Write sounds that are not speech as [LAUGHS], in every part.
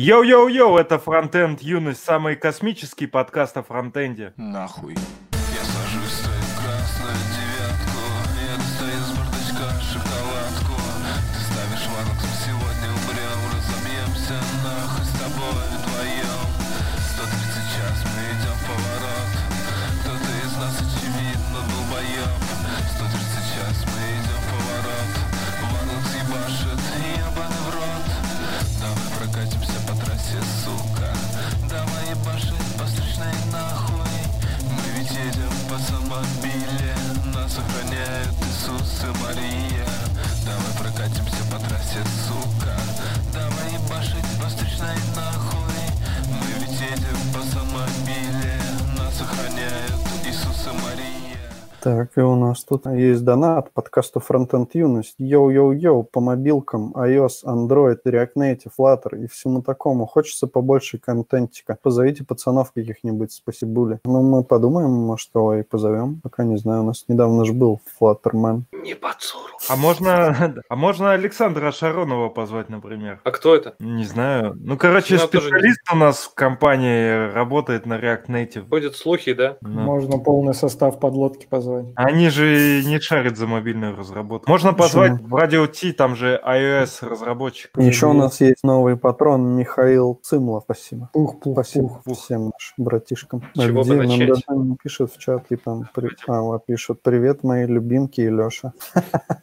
Йоу-йоу-йоу, это Фронтенд Юность, самый космический подкаст о фронтенде. Нахуй. Так, и у нас тут есть донат подкасту Frontend Юность. Йоу-йоу-йоу по мобилкам, iOS, Android, React Native, Flutter и всему такому. Хочется побольше контентика. Позовите пацанов каких-нибудь, спасибо. Ну, мы подумаем, может, кого и позовем. Пока не знаю, у нас недавно же был Flutterman. А можно, [LAUGHS] а можно Александра Шаронова позвать, например? А кто это? Не знаю. Ну, короче, Ну, не- специалист у нас в компании работает на React Native. Ходят слухи, да? Ну. Можно полный состав подлодки позвать. Они же не шарят за мобильную разработку. Можно позвать в Радио Ти, там же iOS разработчик. Еще у нас есть новый патрон Михаил Цымлов. Спасибо. Пух, пух, Спасибо пух. всем нашим братишкам. Чего бы Где нам начать? даже не пишут в чат, и там при- а, вот пишут «Привет, мои любимки и Леша».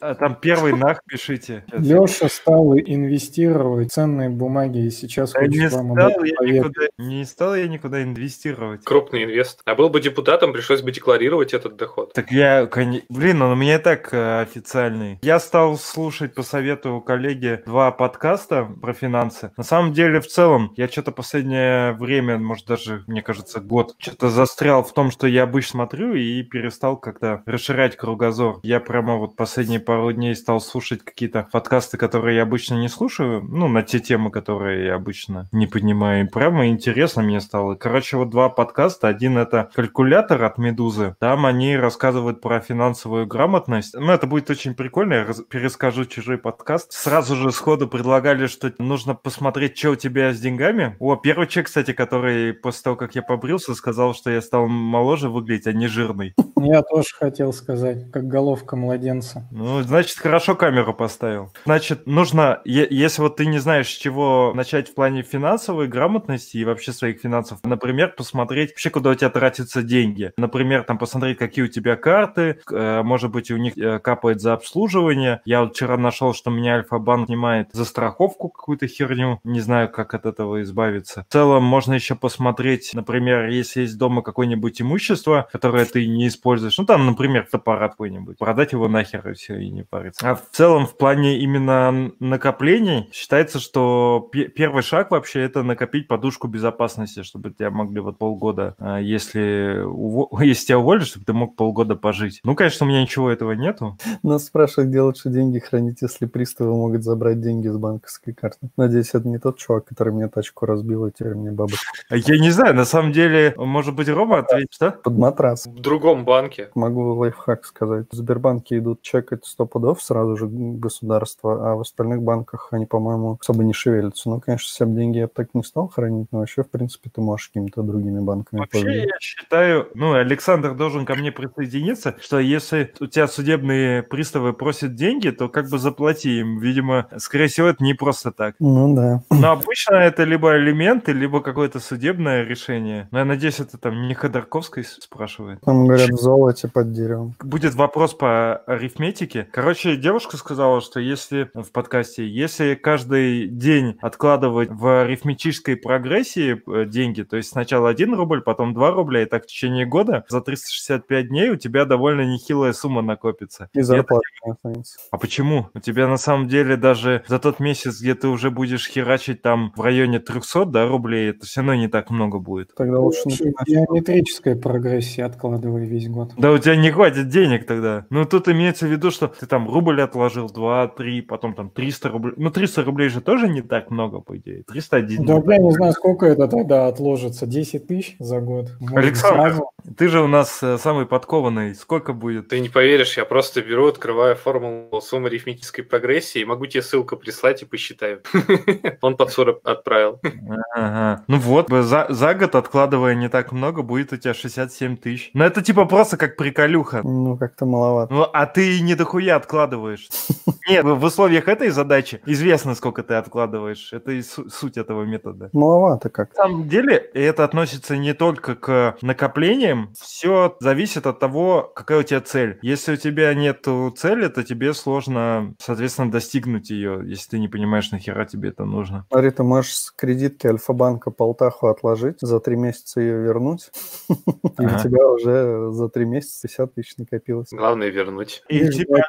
А Там первый нах пишите. [LAUGHS] Леша стал инвестировать в ценные бумаги и сейчас Да не хочет вам об стал, я никуда, не стал я никуда инвестировать. Крупный инвест. А был бы депутатом, пришлось бы декларировать этот доход. Так я, блин, он у меня так э, официальный. Я стал слушать по совету коллеги два подкаста про финансы. На самом деле, в целом, я что-то последнее время, может даже, мне кажется, год, что-то застрял в том, что я обычно смотрю и перестал как-то расширять кругозор. Я прямо вот последние пару дней стал слушать какие-то подкасты, которые я обычно не слушаю, ну, на те темы, которые я обычно не понимаю. И прямо интересно мне стало. Короче, вот два подкаста. Один это «Калькулятор» от «Медузы». Там они рассказывают про финансовую грамотность. Ну, это будет очень прикольно. Я раз- перескажу чужой подкаст. Сразу же сходу предлагали, что нужно посмотреть, что у тебя с деньгами. О, первый человек, кстати, который после того, как я побрился, сказал, что я стал моложе выглядеть, а не жирный. Я тоже хотел сказать, как головка младенца. Ну, значит, хорошо камеру поставил. Значит, нужно, е- если вот ты не знаешь, с чего начать в плане финансовой грамотности и вообще своих финансов, например, посмотреть вообще, куда у тебя тратятся деньги. Например, там посмотреть, какие у тебя карты, э, может быть, у них э, капает за обслуживание. Я вот вчера нашел, что меня Альфа-банк снимает за страховку какую-то херню. Не знаю, как от этого избавиться. В целом, можно еще посмотреть, например, если есть дома какое-нибудь имущество, которое ты не используешь. Ну, там, например, фотоаппарат какой-нибудь. Продать его нахер и все, и не париться. А в целом, в плане именно накоплений, считается, что пе- первый шаг вообще это накопить подушку безопасности, чтобы тебя могли вот полгода, а, если, уво- [LAUGHS] если тебя уволят, чтобы ты мог полгода пожить. Ну, конечно, у меня ничего этого нету. Нас спрашивают, где лучше деньги хранить, если приставы могут забрать деньги с банковской карты. Надеюсь, это не тот чувак, который мне тачку разбил, и теперь мне бабушка Я не знаю, на самом деле, может быть, Рома ответит, что? под матрас. В другом банке. Могу лайфхак сказать. В Сбербанке идут чекать 100 пудов сразу же государство, а в остальных банках они, по-моему, особо не шевелятся. Ну, конечно, все деньги я бы так не стал хранить, но вообще, в принципе, ты можешь какими-то другими банками Вообще, пользоваться. я считаю, ну, Александр должен ко мне присоединиться, что если у тебя судебные приставы просят деньги, то как бы заплати им. Видимо, скорее всего, это не просто так. Ну да. Но обычно это либо алименты, либо какое-то судебное решение. Но я надеюсь, это там не Ходорковской с- спрашивает. Там говорят в золоте под деревом. Будет вопрос по арифметике. Короче, девушка сказала, что если в подкасте, если каждый день откладывать в арифметической прогрессии э, деньги, то есть сначала 1 рубль, потом 2 рубля, и так в течение года, за 365 дней у тебя довольно нехилая сумма накопится. И это- зарплата останется. А почему? У тебя на самом деле даже за тот месяц, где ты уже будешь херачить там в районе 300 да, рублей, это все равно не так много будет. Тогда лучше геометрической прогрессии откладывай весь год. Да у тебя не хватит денег тогда. Ну, тут имеется в виду, что ты там рубль отложил, 2, 3, потом там 300 рублей. Ну, 300 рублей же тоже не так много, по идее. 301. Да, я не знаю, сколько это тогда отложится. 10 тысяч за год. Можно Александр, сразу. Ты же у нас э, самый подкованный. Сколько будет? Ты не поверишь, я просто беру, открываю формулу суммы арифметической прогрессии и могу тебе ссылку прислать и посчитаю. [LAUGHS] Он под 40 отправил. Ага. Ну вот, за, за год, откладывая не так много, будет у тебя 67 тысяч. Ну это типа просто как приколюха. Ну, как-то маловато. Ну, а ты не дохуя откладываешь. [LAUGHS] Нет, в условиях этой задачи известно, сколько ты откладываешь. Это и су- суть этого метода. Маловато как. На самом деле, это относится не только к накоплениям, все зависит от того, какая у тебя цель. Если у тебя нет цели, то тебе сложно, соответственно, достигнуть ее, если ты не понимаешь, нахера тебе это нужно. Смотри, ты можешь с кредитки Альфа-банка полтаху отложить, за три месяца ее вернуть, [LAUGHS] и у тебя уже за три месяца 50 тысяч накопилось. Главное вернуть. И тебя.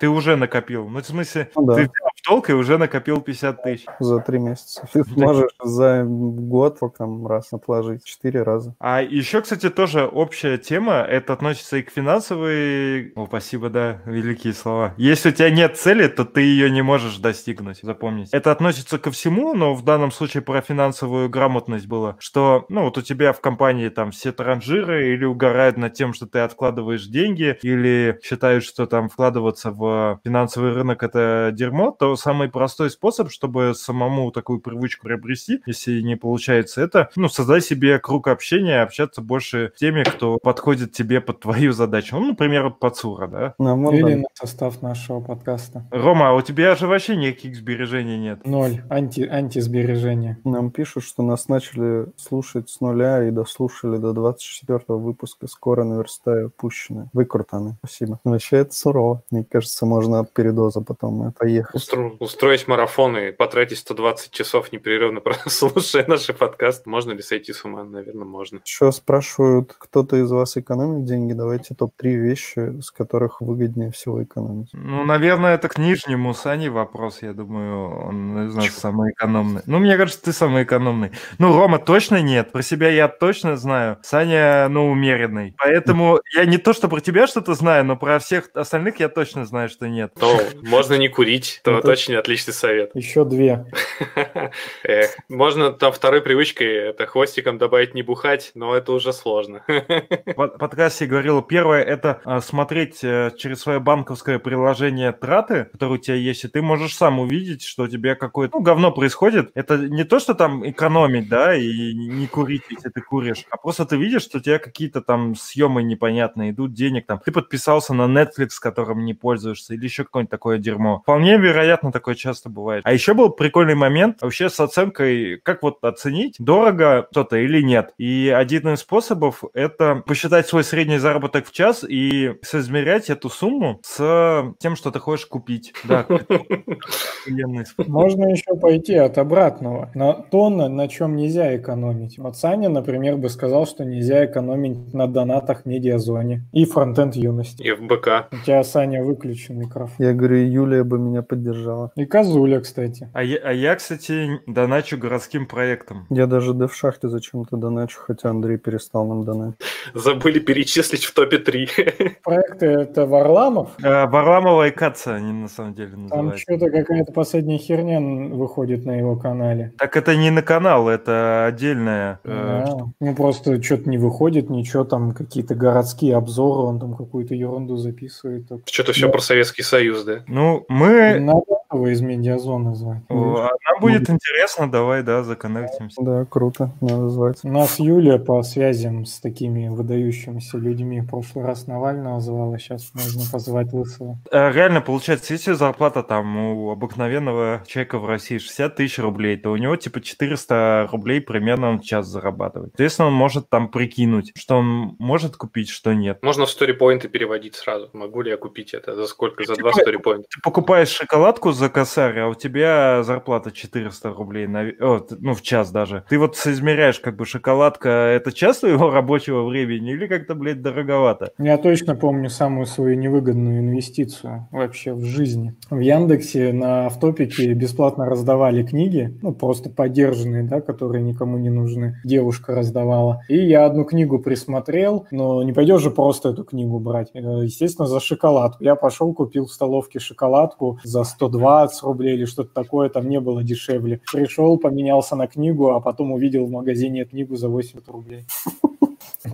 Ты уже накопил. Ну, в смысле, Ну ты долг и уже накопил 50 тысяч. За три месяца. Ты можешь за год сколько там раз отложить? Четыре раза. А еще, кстати, тоже общая тема, это относится и к финансовой... О, спасибо, да, великие слова. Если у тебя нет цели, то ты ее не можешь достигнуть, запомните. Это относится ко всему, но в данном случае про финансовую грамотность было, что, ну, вот у тебя в компании там все транжиры или угорают над тем, что ты откладываешь деньги, или считают, что там вкладываться в финансовый рынок это дерьмо, то самый простой способ, чтобы самому такую привычку приобрести, если не получается это, ну, создай себе круг общения, общаться больше с теми, кто подходит тебе под твою задачу. Ну, например, вот Пацура, да? Нам вон Или там на состав нашего подкаста. Рома, а у тебя же вообще никаких сбережений нет. Ноль. Анти, антисбережения. Нам пишут, что нас начали слушать с нуля и дослушали до 24 выпуска. Скоро наверстаю пущены. Выкрутаны. Спасибо. Ну, Вообще это сурово. Мне кажется, можно от передоза потом э, поехать. Устро- Устроить марафон и потратить 120 часов непрерывно [LAUGHS] слушая наши подкасты. Можно ли сойти с ума? Наверное, можно. Еще спрашивают, кто-то из вас экономит деньги? Давайте топ-3 вещи, с которых выгоднее всего экономить. Ну, наверное, это к нижнему Сане вопрос, я думаю, он из нас самый экономный. Ну, мне кажется, ты самый экономный. Ну, Рома точно нет, про себя я точно знаю. Саня, ну, умеренный. Поэтому я не то, что про тебя что-то знаю, но про всех остальных я точно знаю, что нет. То можно не курить. То вот очень отличный совет. Еще две. [LAUGHS] Эх, можно там второй привычкой это хвостиком добавить не бухать, но это уже сложно. В [LAUGHS] под- подкасте говорил, первое это а, смотреть э, через свое банковское приложение траты, которые у тебя есть, и ты можешь сам увидеть, что у тебя какое-то ну, говно происходит. Это не то, что там экономить, да, и не курить, если ты куришь, а просто ты видишь, что у тебя какие-то там съемы непонятные, идут денег там. Ты подписался на Netflix, которым не пользуешься, или еще какое-нибудь такое дерьмо. Вполне вероятно, такое часто бывает. А еще был прикольный момент вообще с оценкой, как вот оценить, дорого что-то или нет. И один из способов это посчитать свой средний заработок в час и соизмерять эту сумму с тем, что ты хочешь купить. Да. [LAUGHS] Можно еще пойти от обратного. На то, на, чем нельзя экономить. Вот Саня, например, бы сказал, что нельзя экономить на донатах медиазоне и фронтенд юности. И в БК. У тебя, Саня, выключен микрофон. Я говорю, Юлия бы меня поддержала. И Козуля, кстати. А я, а я, кстати, доначу городским проектам. Я даже да в шахте зачем-то доначу, хотя Андрей перестал нам донать. Забыли перечислить в топе 3. [LAUGHS] Проекты это Варламов. Э, Варламова и Каца они на самом деле Там называются. что-то какая-то последняя херня выходит на его канале. Так это не на канал, это отдельная. э, Да. Ну просто что-то не выходит, ничего там, какие-то городские обзоры, он там какую-то ерунду записывает. Что-то все Да. про Советский Союз, да? Ну, мы... Надо его из медиазоны звать. О, а нам будет интересно, давай, да, законнектимся. Да, круто, надо звать. У нас Юля по связям с такими выдающимися людьми в прошлый раз Навального звала, сейчас можно позвать Лысого. Э, Реально, получается, если зарплата там у обыкновенного человека в России 60 тысяч рублей, то у него типа 400 рублей примерно он в час зарабатывает. Соответственно, он может там прикинуть, что он может купить, что нет. Можно в сторипоинты переводить сразу. Могу ли я купить это? За сколько? За два Типа- сторипоинта? Ты покупаешь шоколадку за косарь, а у тебя зарплата 400 рублей, на... о, ну, в час даже. Ты вот соизмеряешь, как бы, шоколадка, это час твоего [LAUGHS] рабочего времени или как-то, блядь, дороговато? Я точно помню самую свою невыгодную инвестицию вообще в жизни. В Яндексе на автопике бесплатно раздавали книги, ну просто подержанные, да, которые никому не нужны. Девушка раздавала. И я одну книгу присмотрел, но не пойдешь же просто эту книгу брать. Э, Естественно, за шоколадку. Я пошел, купил в столовке шоколадку за 120 рублей или что-то такое, там не было дешевле. Пришел, поменялся на книгу, а потом увидел в магазине книгу за 80 рублей.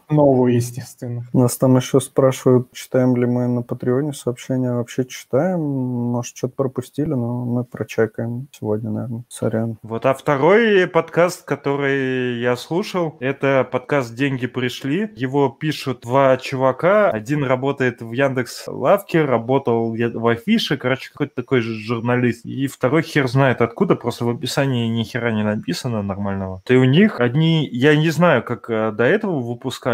Новую, естественно. Нас там еще спрашивают, читаем ли мы на Патреоне сообщения. Вообще читаем. Может, что-то пропустили, но мы прочекаем сегодня, наверное. Сорян. Вот, а второй подкаст, который я слушал, это подкаст «Деньги пришли». Его пишут два чувака. Один работает в Яндекс Лавке, работал в Афише, короче, какой-то такой же журналист. И второй хер знает откуда, просто в описании ни хера не написано нормального. И у них одни, я не знаю, как э, до этого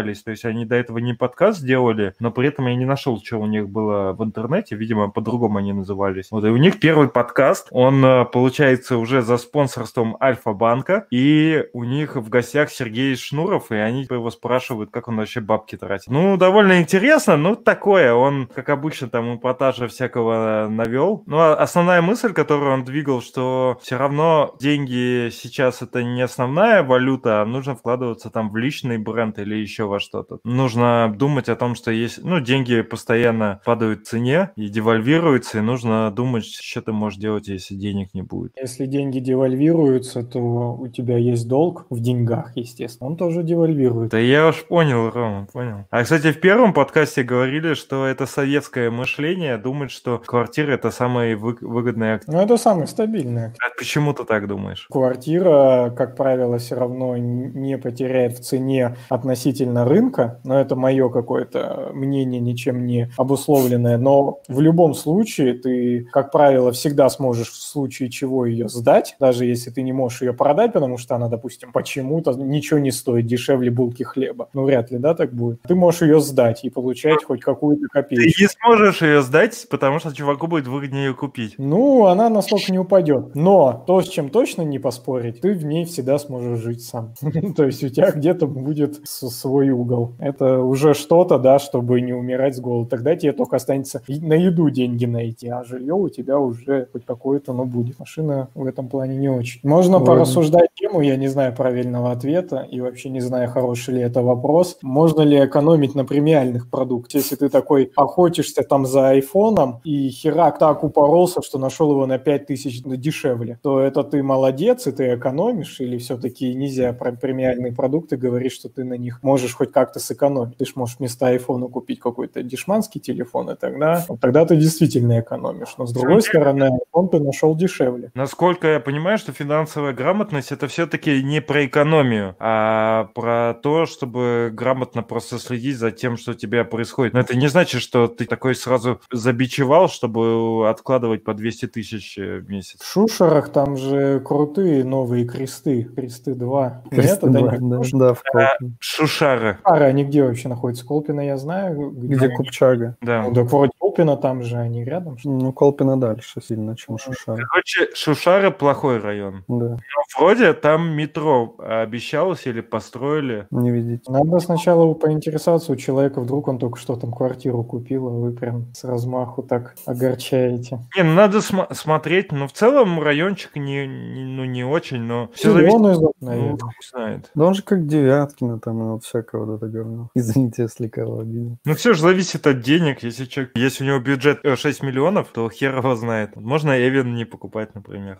выпускались, то есть они до этого не подкаст делали, но при этом я не нашел, что у них было в интернете, видимо, по-другому они назывались. Вот, и у них первый подкаст, он, э, получается, уже за спонсорством Альфа-банка, и у них в гостях Сергей Шнуров, и они его спрашивают, как он вообще бабки тратит. Ну, довольно интересно, ну, такое, он, как обычно, там эпатажа всякого навел. Ну, а основная мысль, которую он двигал, что все равно деньги сейчас это не основная валюта, а нужно вкладываться там в личный бренд или еще во что-то. Нужно думать о том, что есть, ну, деньги постоянно падают в цене и девальвируются, и нужно думать, что ты можешь делать, если денег не будет. Если деньги девальвируются, то у тебя есть долг в деньгах, естественно. Он тоже девальвирует. Да я уж понял, Рома, понял. А, кстати, в первом подкасте говорили, что это советское мышление, думать, что квартира это самый вы- выгодный актив. Ну, это самый стабильный актив. А почему ты так думаешь? Квартира, как правило, все равно не потеряет в цене относительно рынка, но это мое какое-то мнение, ничем не обусловленное. Но в любом случае ты, как правило, всегда сможешь в случае чего ее сдать, даже если ты не можешь ее продать, потому что она, допустим, почему-то ничего не стоит дешевле булки хлеба. Ну, вряд ли, да, так будет. Ты можешь ее сдать и получать хоть какую-то копейку. Ты не сможешь ее сдать, потому что чуваку будет выгоднее ее купить. Ну, она настолько не упадет. Но то, с чем точно не поспорить, ты в ней всегда сможешь жить сам. [LAUGHS] То есть у тебя где-то будет свой угол. Это уже что-то, да, чтобы не умирать с голоду. Тогда тебе только останется на еду деньги найти, а жилье у тебя уже хоть какое-то, но будет. Машина в этом плане не очень. Можно Ладно. порассуждать тему, я не знаю правильного ответа и вообще не знаю, хороший ли это вопрос. Можно ли экономить на премиальных продуктах? Если ты такой охотишься там за айфоном и херак так упоролся, что нашел его на 5000 дешевле, то это ты молодец и ты экономишь или все-таки нельзя про премиальные продукты говорить, что ты на них можешь хоть как-то сэкономить? Ты ж можешь вместо айфона купить какой-то дешманский телефон, и тогда, тогда ты действительно экономишь. Но с другой стороны, iPhone ты нашел дешевле. Насколько я понимаю, что финансовая грамотность это все-таки не про экономию, а про то, чтобы грамотно просто следить за тем, что у тебя происходит. Но это не значит, что ты такой сразу забичевал, чтобы откладывать по 200 тысяч э, в месяц. В шушерах там же крутые новые кресты. Кресты 2. Кресты Нет, два, да, да, да, в Колпино. Шушара, Пара, они где вообще находятся? Колпино я знаю. Где они- Купчага? да. Ну, так вроде Колпино там же, они рядом. что? Ну, Колпино дальше сильно, чем Шушара. Короче, Шушара плохой район. Да, Но вроде там метро обещалось или построили. не видите. Надо сначала поинтересоваться у человека, вдруг он только что там квартиру купил, а вы прям с размаху так огорчаете. Не, ну надо см- смотреть, но в целом райончик не, не- ну, не очень, но все зависит, зон, ну, знает. Да он же как Девяткина там и вот всякое вот это говно. [LAUGHS] Извините, если кого обидел. Ну все же зависит от денег. Если человек, если у него бюджет э, 6 миллионов, то хер его знает. Можно Эвен не покупать, например.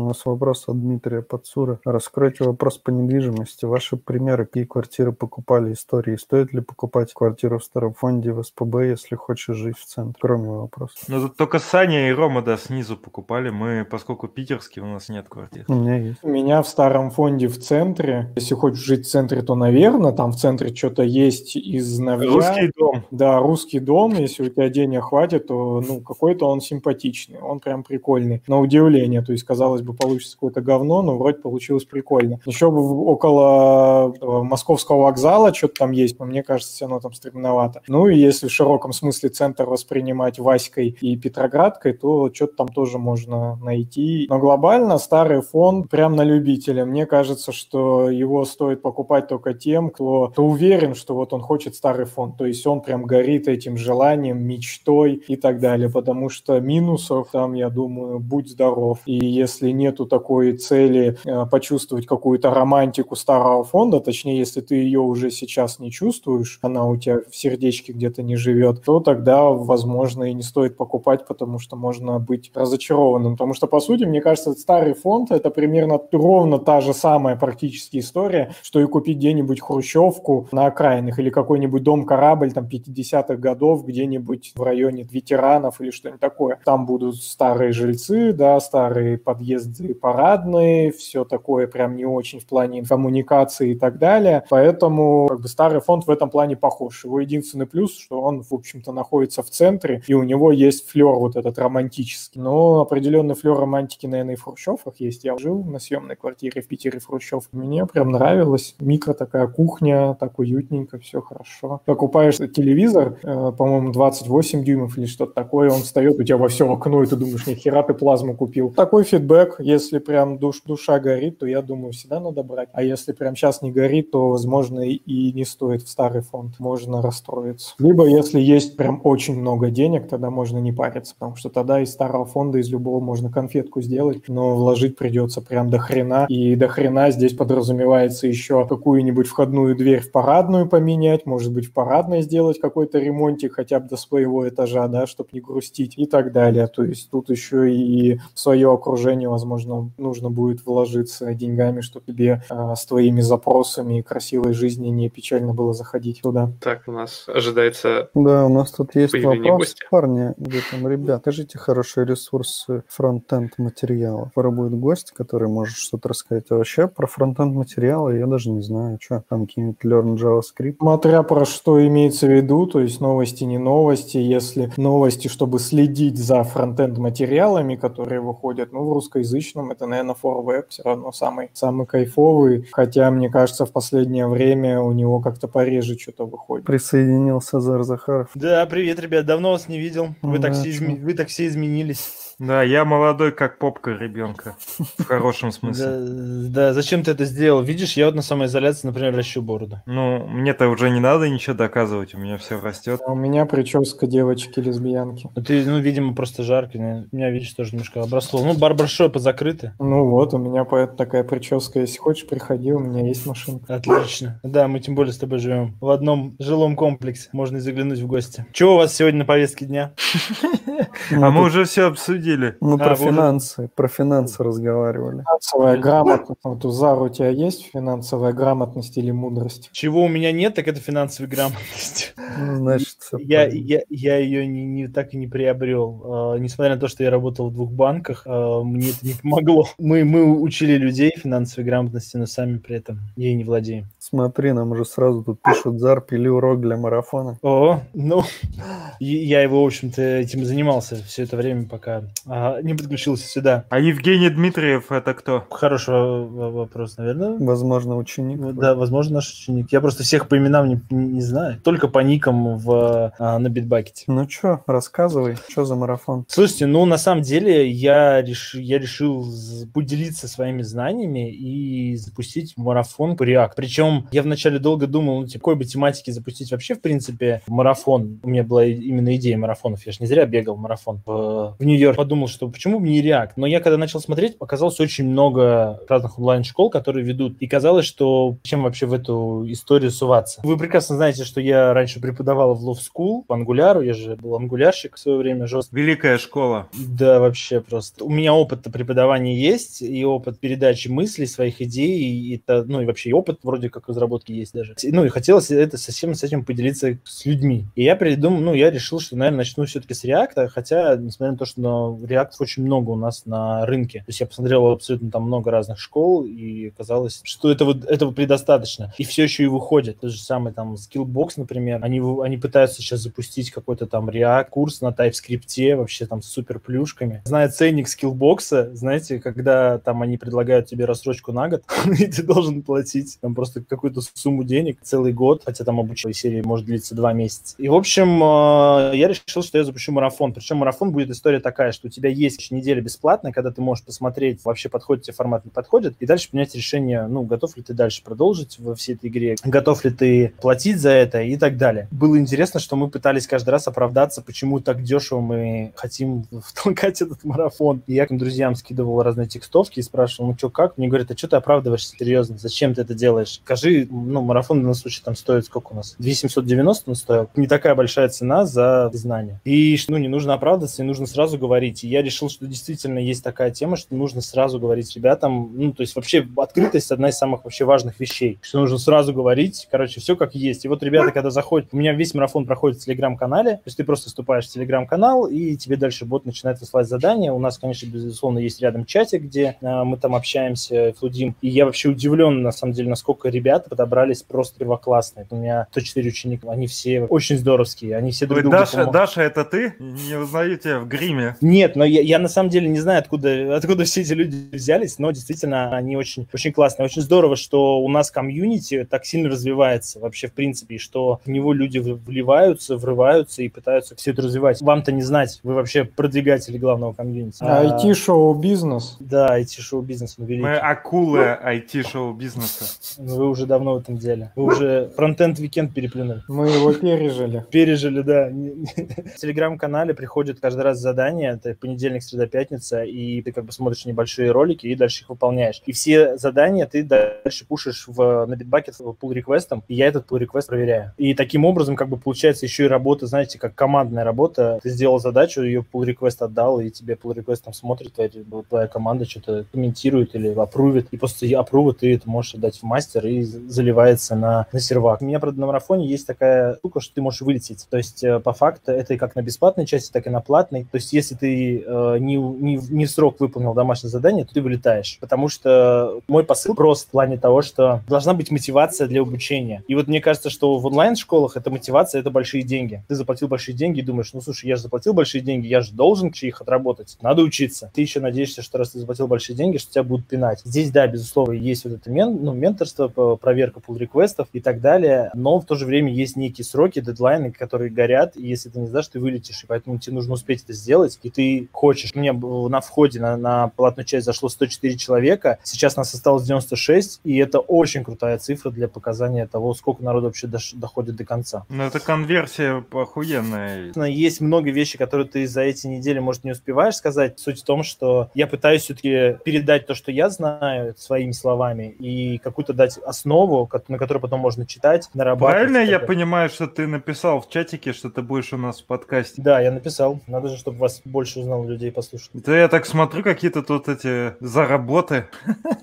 У нас вопрос от Дмитрия Подсура. Раскройте вопрос по недвижимости. Ваши примеры, какие квартиры покупали, истории. Стоит ли покупать квартиру в старом фонде в СПБ, если хочешь жить в центре? Кроме вопроса. Ну тут только Саня и Рома, да, снизу покупали. Мы, поскольку питерские, у нас нет квартир. У меня есть. У меня в старом фонде в центре, если хочешь жить в центре, то, наверное, там в центре что-то есть из новья. Русский дом. Да, русский дом, если у тебя денег хватит, то ну какой-то он симпатичный, он прям прикольный, на удивление, то есть казалось бы получится какое-то говно, но вроде получилось прикольно. Еще бы около э, московского вокзала что-то там есть, но мне кажется, равно там стремновато. Ну и если в широком смысле центр воспринимать Васькой и Петроградкой, то что-то там тоже можно найти. Но глобально старый фонд прям на любителя. Мне кажется, что его стоит покупать только тем, кто, кто уверен, что вот он хочет старый фонд. То есть он прям горит этим желанием, мечтой и так далее. Потому что минусов там, я думаю, будь здоров. И если если нету такой цели э, почувствовать какую-то романтику старого фонда, точнее, если ты ее уже сейчас не чувствуешь, она у тебя в сердечке где-то не живет, то тогда, возможно, и не стоит покупать, потому что можно быть разочарованным. Потому что, по сути, мне кажется, старый фонд – это примерно ровно та же самая практически история, что и купить где-нибудь хрущевку на окраинах или какой-нибудь дом-корабль там 50-х годов где-нибудь в районе ветеранов или что-нибудь такое. Там будут старые жильцы, да, старые подъезды парадные, все такое прям не очень в плане коммуникации и так далее. Поэтому как бы старый фонд в этом плане похож. Его единственный плюс, что он, в общем-то, находится в центре, и у него есть флер вот этот романтический. Но определенный флер романтики, наверное, и в Хрущевках есть. Я жил на съемной квартире в Питере в Хрущев. Мне прям нравилось. Микро такая кухня, так уютненько, все хорошо. Покупаешь телевизор, э, по-моему, 28 дюймов или что-то такое, он встает у тебя во все окно, и ты думаешь, ни хера ты плазму купил. Такой фидбэк, если прям душ, душа горит, то я думаю, всегда надо брать. А если прям сейчас не горит, то, возможно, и не стоит в старый фонд. Можно расстроиться. Либо, если есть прям очень много денег, тогда можно не париться, потому что тогда из старого фонда, из любого можно конфетку сделать, но вложить придется прям до хрена. И до хрена здесь подразумевается еще какую-нибудь входную дверь в парадную поменять, может быть, в парадной сделать какой-то ремонтик хотя бы до своего этажа, да, чтобы не грустить и так далее. То есть тут еще и свое окружение, возможно, нужно будет вложиться деньгами, чтобы тебе э, с твоими запросами и красивой жизни не печально было заходить туда. Так, у нас ожидается Да, у нас тут есть вопрос, гостя. парни, где там, ребят, скажите хорошие ресурсы фронтенд материалов. Скоро будет гость, который может что-то рассказать. А вообще про фронтенд материалы я даже не знаю, что там какие-нибудь learn JavaScript. Смотря про что имеется в виду, то есть новости, не новости. Если новости, чтобы следить за фронтенд материалами, которые выходят, ну, в русскоязычном это, наверное, 4Web все равно самый, самый кайфовый. Хотя, мне кажется, в последнее время у него как-то пореже что-то выходит. Присоединился Зар Захаров. Да, привет, ребят, давно вас не видел. Вы, Да, так, все изме- вы так все изменились. Да, я молодой, как попка ребенка. В хорошем [LAUGHS] смысле. Да, да, зачем ты это сделал? Видишь, я вот на самоизоляции, например, ращу бороду. Ну, мне-то уже не надо ничего доказывать, у меня все растет. А у меня прическа девочки-лесбиянки. Ну, ты, ну, видимо, просто жарко. У меня, видишь, тоже немножко обросло. Ну, барбершопы закрыты. Ну вот, у меня поэтому такая прическа. Если хочешь, приходи, у меня есть машинка. Отлично. Да, мы тем более с тобой живем в одном жилом комплексе. Можно и заглянуть в гости. Чего у вас сегодня на повестке дня? [LAUGHS] Ну, [LAUGHS] А мы уже все обсудили. мы про финансы, про финансы разговаривали. Финансовая [LAUGHS] грамотность. Вот у Зара у тебя есть финансовая грамотность или мудрость? Чего у меня нет, так это финансовой грамотности. [LAUGHS] Ну, значит, Я, я, я ее не, не- так и не приобрел. А, несмотря на то, что я работал в двух банках, а, мне это не помогло. Мы, мы учили людей финансовой грамотности, но сами при этом ей не владеем. Смотри, нам уже сразу тут пишут, Зар, пили урок для марафона. О, ну, я его, в общем-то, этим занимался все это время, пока а, не подключился сюда. А Евгений Дмитриев это кто? Хороший во- во- вопрос, наверное. Возможно, ученик. Да, возможно, наш ученик. Я просто всех по именам не, не- знаю. Только по никам в, а, на битбакете. Ну чё, рассказывай, что за марафон? Слушайте, ну на самом деле я, реш... я решил поделиться своими знаниями и запустить марафон по React. Причем я вначале долго думал, ну, типа, какой бы тематики запустить вообще, в принципе, марафон. У меня была именно идея марафонов. Я же не зря бегал марафон в, в Нью-Йорк. Подумал, что почему бы не React? Но я когда начал смотреть, оказалось очень много разных онлайн-школ, которые ведут. И казалось, что чем вообще в эту историю суваться. Вы прекрасно знаете, что я раньше преподавал в Love School по ангуляру. Я же был ангулярщик в свое время жестко. Великая школа. Да, вообще просто. У меня опыт преподавания есть, и опыт передачи мыслей, своих идей, и это, ну и вообще и опыт вроде как разработки есть даже. Ну и хотелось это совсем с этим поделиться с людьми. И я придумал, ну я решил, что, наверное, начну все-таки с React, хотя, несмотря на то, что React очень много у нас на рынке. То есть я посмотрел абсолютно там много разных школ, и казалось, что этого, этого предостаточно. И все еще и выходит. Тот же самый там Skillbox, например, они, они пытаются сейчас запустить какой-то там React курс на TypeScript, вообще там с супер плюшками. Зная ценник Skillbox, знаете, когда там они предлагают тебе рассрочку на год, [LAUGHS] и ты должен платить там просто какую-то сумму денег целый год, хотя там обучение серии может длиться два месяца. И, в общем, э, я решил, что я запущу марафон марафон. Причем марафон будет история такая, что у тебя есть неделя бесплатная, когда ты можешь посмотреть, вообще подходит тебе формат, не подходит, и дальше принять решение, ну, готов ли ты дальше продолжить во всей этой игре, готов ли ты платить за это и так далее. Было интересно, что мы пытались каждый раз оправдаться, почему так дешево мы хотим [LAUGHS] втолкать этот марафон. И я к друзьям скидывал разные текстовки и спрашивал, ну что, как? Мне говорят, а что ты оправдываешься серьезно? Зачем ты это делаешь? Скажи, ну, марафон данном случае там стоит сколько у нас? 2790 он стоил. Не такая большая цена за знание. И, ну, не нужно оправдываться, и нужно сразу говорить. И я решил, что действительно есть такая тема, что нужно сразу говорить ребятам, ну, то есть вообще открытость одна из самых вообще важных вещей, что нужно сразу говорить, короче, все как есть. И вот ребята, когда заходят, у меня весь марафон проходит в Телеграм-канале, то есть ты просто вступаешь в Телеграм-канал, и тебе дальше бот начинает высылать задания. У нас, конечно, безусловно, есть рядом чатик, где э, мы там общаемся, флудим. И я вообще удивлен, на самом деле, насколько ребята подобрались просто первоклассные. У меня 104 ученика, они все очень здоровские, они все друг Ой, Даша, помогают. Даша, это ты? Не узнаю тебя в гриме. Нет, но я, я на самом деле не знаю, откуда, откуда все эти люди взялись, но действительно они очень, очень классные. Очень здорово, что у нас комьюнити так сильно развивается вообще в принципе, и что в него люди вливаются, врываются и пытаются все это развивать. Вам-то не знать, вы вообще продвигатели главного комьюнити. А, IT-шоу-бизнес. Да, IT-шоу-бизнес, великий. Мы акулы IT-шоу-бизнеса. Вы уже давно в этом деле. Вы уже Frontend Weekend переплюнули. Мы его пережили. Пережили, да. [LAUGHS] В телеграм-канале приходят каждый раз задания, это понедельник, среда, пятница, и ты как бы смотришь небольшие ролики и дальше их выполняешь. И все задания ты дальше пушишь в, на Bitbucket pull request ом, и я этот pull request проверяю. И таким образом как бы получается еще и работа, знаете, как командная работа. Ты сделал задачу, ее pull request отдал, и тебе pull request там смотрит, твоя, твоя команда что-то комментирует или апрувит, и после апрува ты это можешь отдать в мастер и заливается на, на сервак. У меня, правда, на марафоне есть такая штука, что ты можешь вылететь. То есть, э, по факту, это и как на бесплатной части, так и на платной. То есть, если ты э, не, не, не в срок выполнил домашнее задание, то ты вылетаешь. Потому что мой посыл прост в плане того, что должна быть мотивация для обучения. И вот мне кажется, что в онлайн-школах эта мотивация – это большие деньги. Ты заплатил большие деньги и думаешь, ну, слушай, я же заплатил большие деньги, я же должен их отработать. Надо учиться. Ты еще надеешься, что раз ты заплатил большие деньги, что тебя будут пинать. Здесь, да, безусловно, есть вот это мен, ну, менторство, проверка pull реквестов и так далее, но в то же время есть некие сроки, дедлайны, которые горят, и если ты не сдашь, ты вылетишь, и поэтому тебе нужно успеть это сделать, и ты хочешь. Б- на входе на, на платную часть зашло 104 человека, сейчас нас осталось 96, и это очень крутая цифра для показания того, сколько народу вообще доходит до конца. Ну, это конверсия охуенная. Есть много вещей, которые ты за эти недели, может, не успеваешь сказать. Суть в том, что я пытаюсь все-таки передать то, что я знаю своими словами, и какую-то дать основу, на которую потом можно читать, нарабатывать. Правильно я понимаю, что ты написал в чатике, что ты будешь у нас в подкасте? Да, я написал. Надо же, чтобы вас больше узнало людей послушать. Да я так смотрю, какие-то тут эти заработы.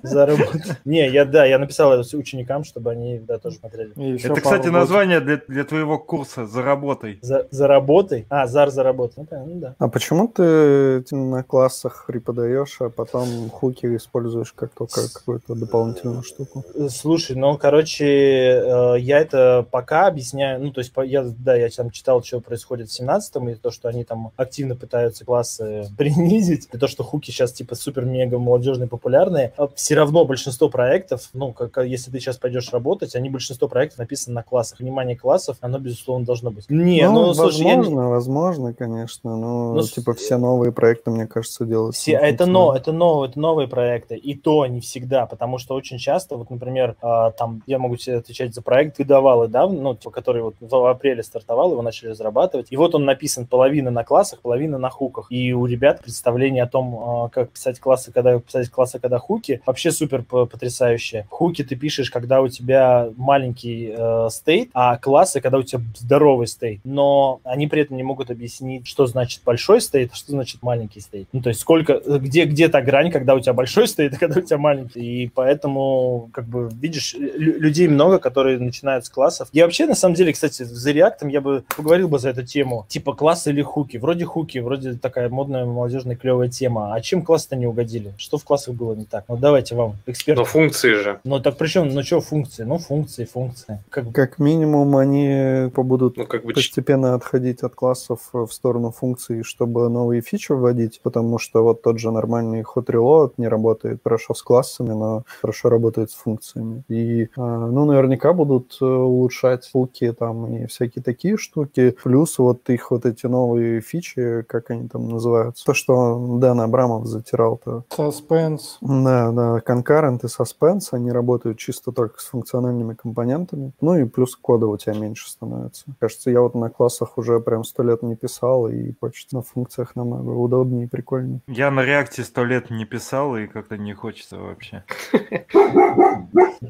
Заработать. [LAUGHS] Не, я, да, я написал это ученикам, чтобы они, да, тоже смотрели. Это, кстати, название для, для твоего курса «Заработай». За, заработай. А, зар заработай. Ну, понятно, ну да. А почему ты на классах преподаешь, а потом хуки используешь как только какую-то дополнительную штуку? Слушай, ну, короче, э, я это пока объясняю, ну, то есть, по- я, да, я там читал, что происходит в 17-м, и то, что они там активно пытаются классы [LAUGHS] принизить, и то, что хуки сейчас, типа, супер-мега молодежные, популярные, все равно большинство проектов, ну, как, если ты сейчас пойдешь работать, они, большинство проектов написано на классах. Внимание классов, оно, безусловно, должно быть. Не, ну, слушай, я не- возможно, возможно, конечно, но Ну, с- типа все новые проекты, мне кажется, делают. Все, а это, но, это, новые, это новые проекты, и то не всегда, потому что очень часто, вот, например, а, там, я могу тебе отвечать за проект выдавалы, да, ну, типа, который вот в апреле стартовал, его начали разрабатывать, и вот он написан половина на классах, половина на хуках, и у ребят представление о том, а, как писать классы, когда писать классы, когда хуки, вообще супер потрясающее. Хуки ты пишешь, когда у тебя маленький э, стейт, а классы, когда у тебя здоровый стейт, но они при этом не могут объяснить, что значит большой стейт, а что значит маленький стейт. Ну, то есть сколько, где, где та грань, когда у тебя большой стейт, а когда у тебя маленький. И поэтому, как бы, видишь, лю- людей много, которые начинают с классов. Я вообще, на самом деле, кстати, за реактом я бы поговорил бы за эту тему. Типа классы или хуки. Вроде хуки, вроде такая модная, молодежная, клевая тема. А чем классы-то не угодили? Что в классах было не так? Ну, давайте вам, эксперт. Но функции же. Ну, так при чем? Ну, что функции? Ну, функции, функции. Как Как минимум они будут Ну, как бы... постепенно отходить от классов в сторону функций, чтобы новые фичи вводить, потому что вот тот же нормальный hot reload не работает хорошо с классами, но хорошо работает с функциями. И, а, ну, наверняка будут э, улучшать фулки там и всякие такие штуки. Плюс вот их вот эти новые новые фичи, как они там называются. То, что Дэн Абрамов затирал-то. Саспенс. Да, да, Concurrent и Suspense, они работают чисто только с функциональными компонентами. Ну и плюс кода у тебя меньше становится. Кажется, я вот на классах уже прям сто лет не писал, и почти на функциях намного удобнее и прикольнее. Я на реакте сто лет не писал, и как-то не хочется вообще.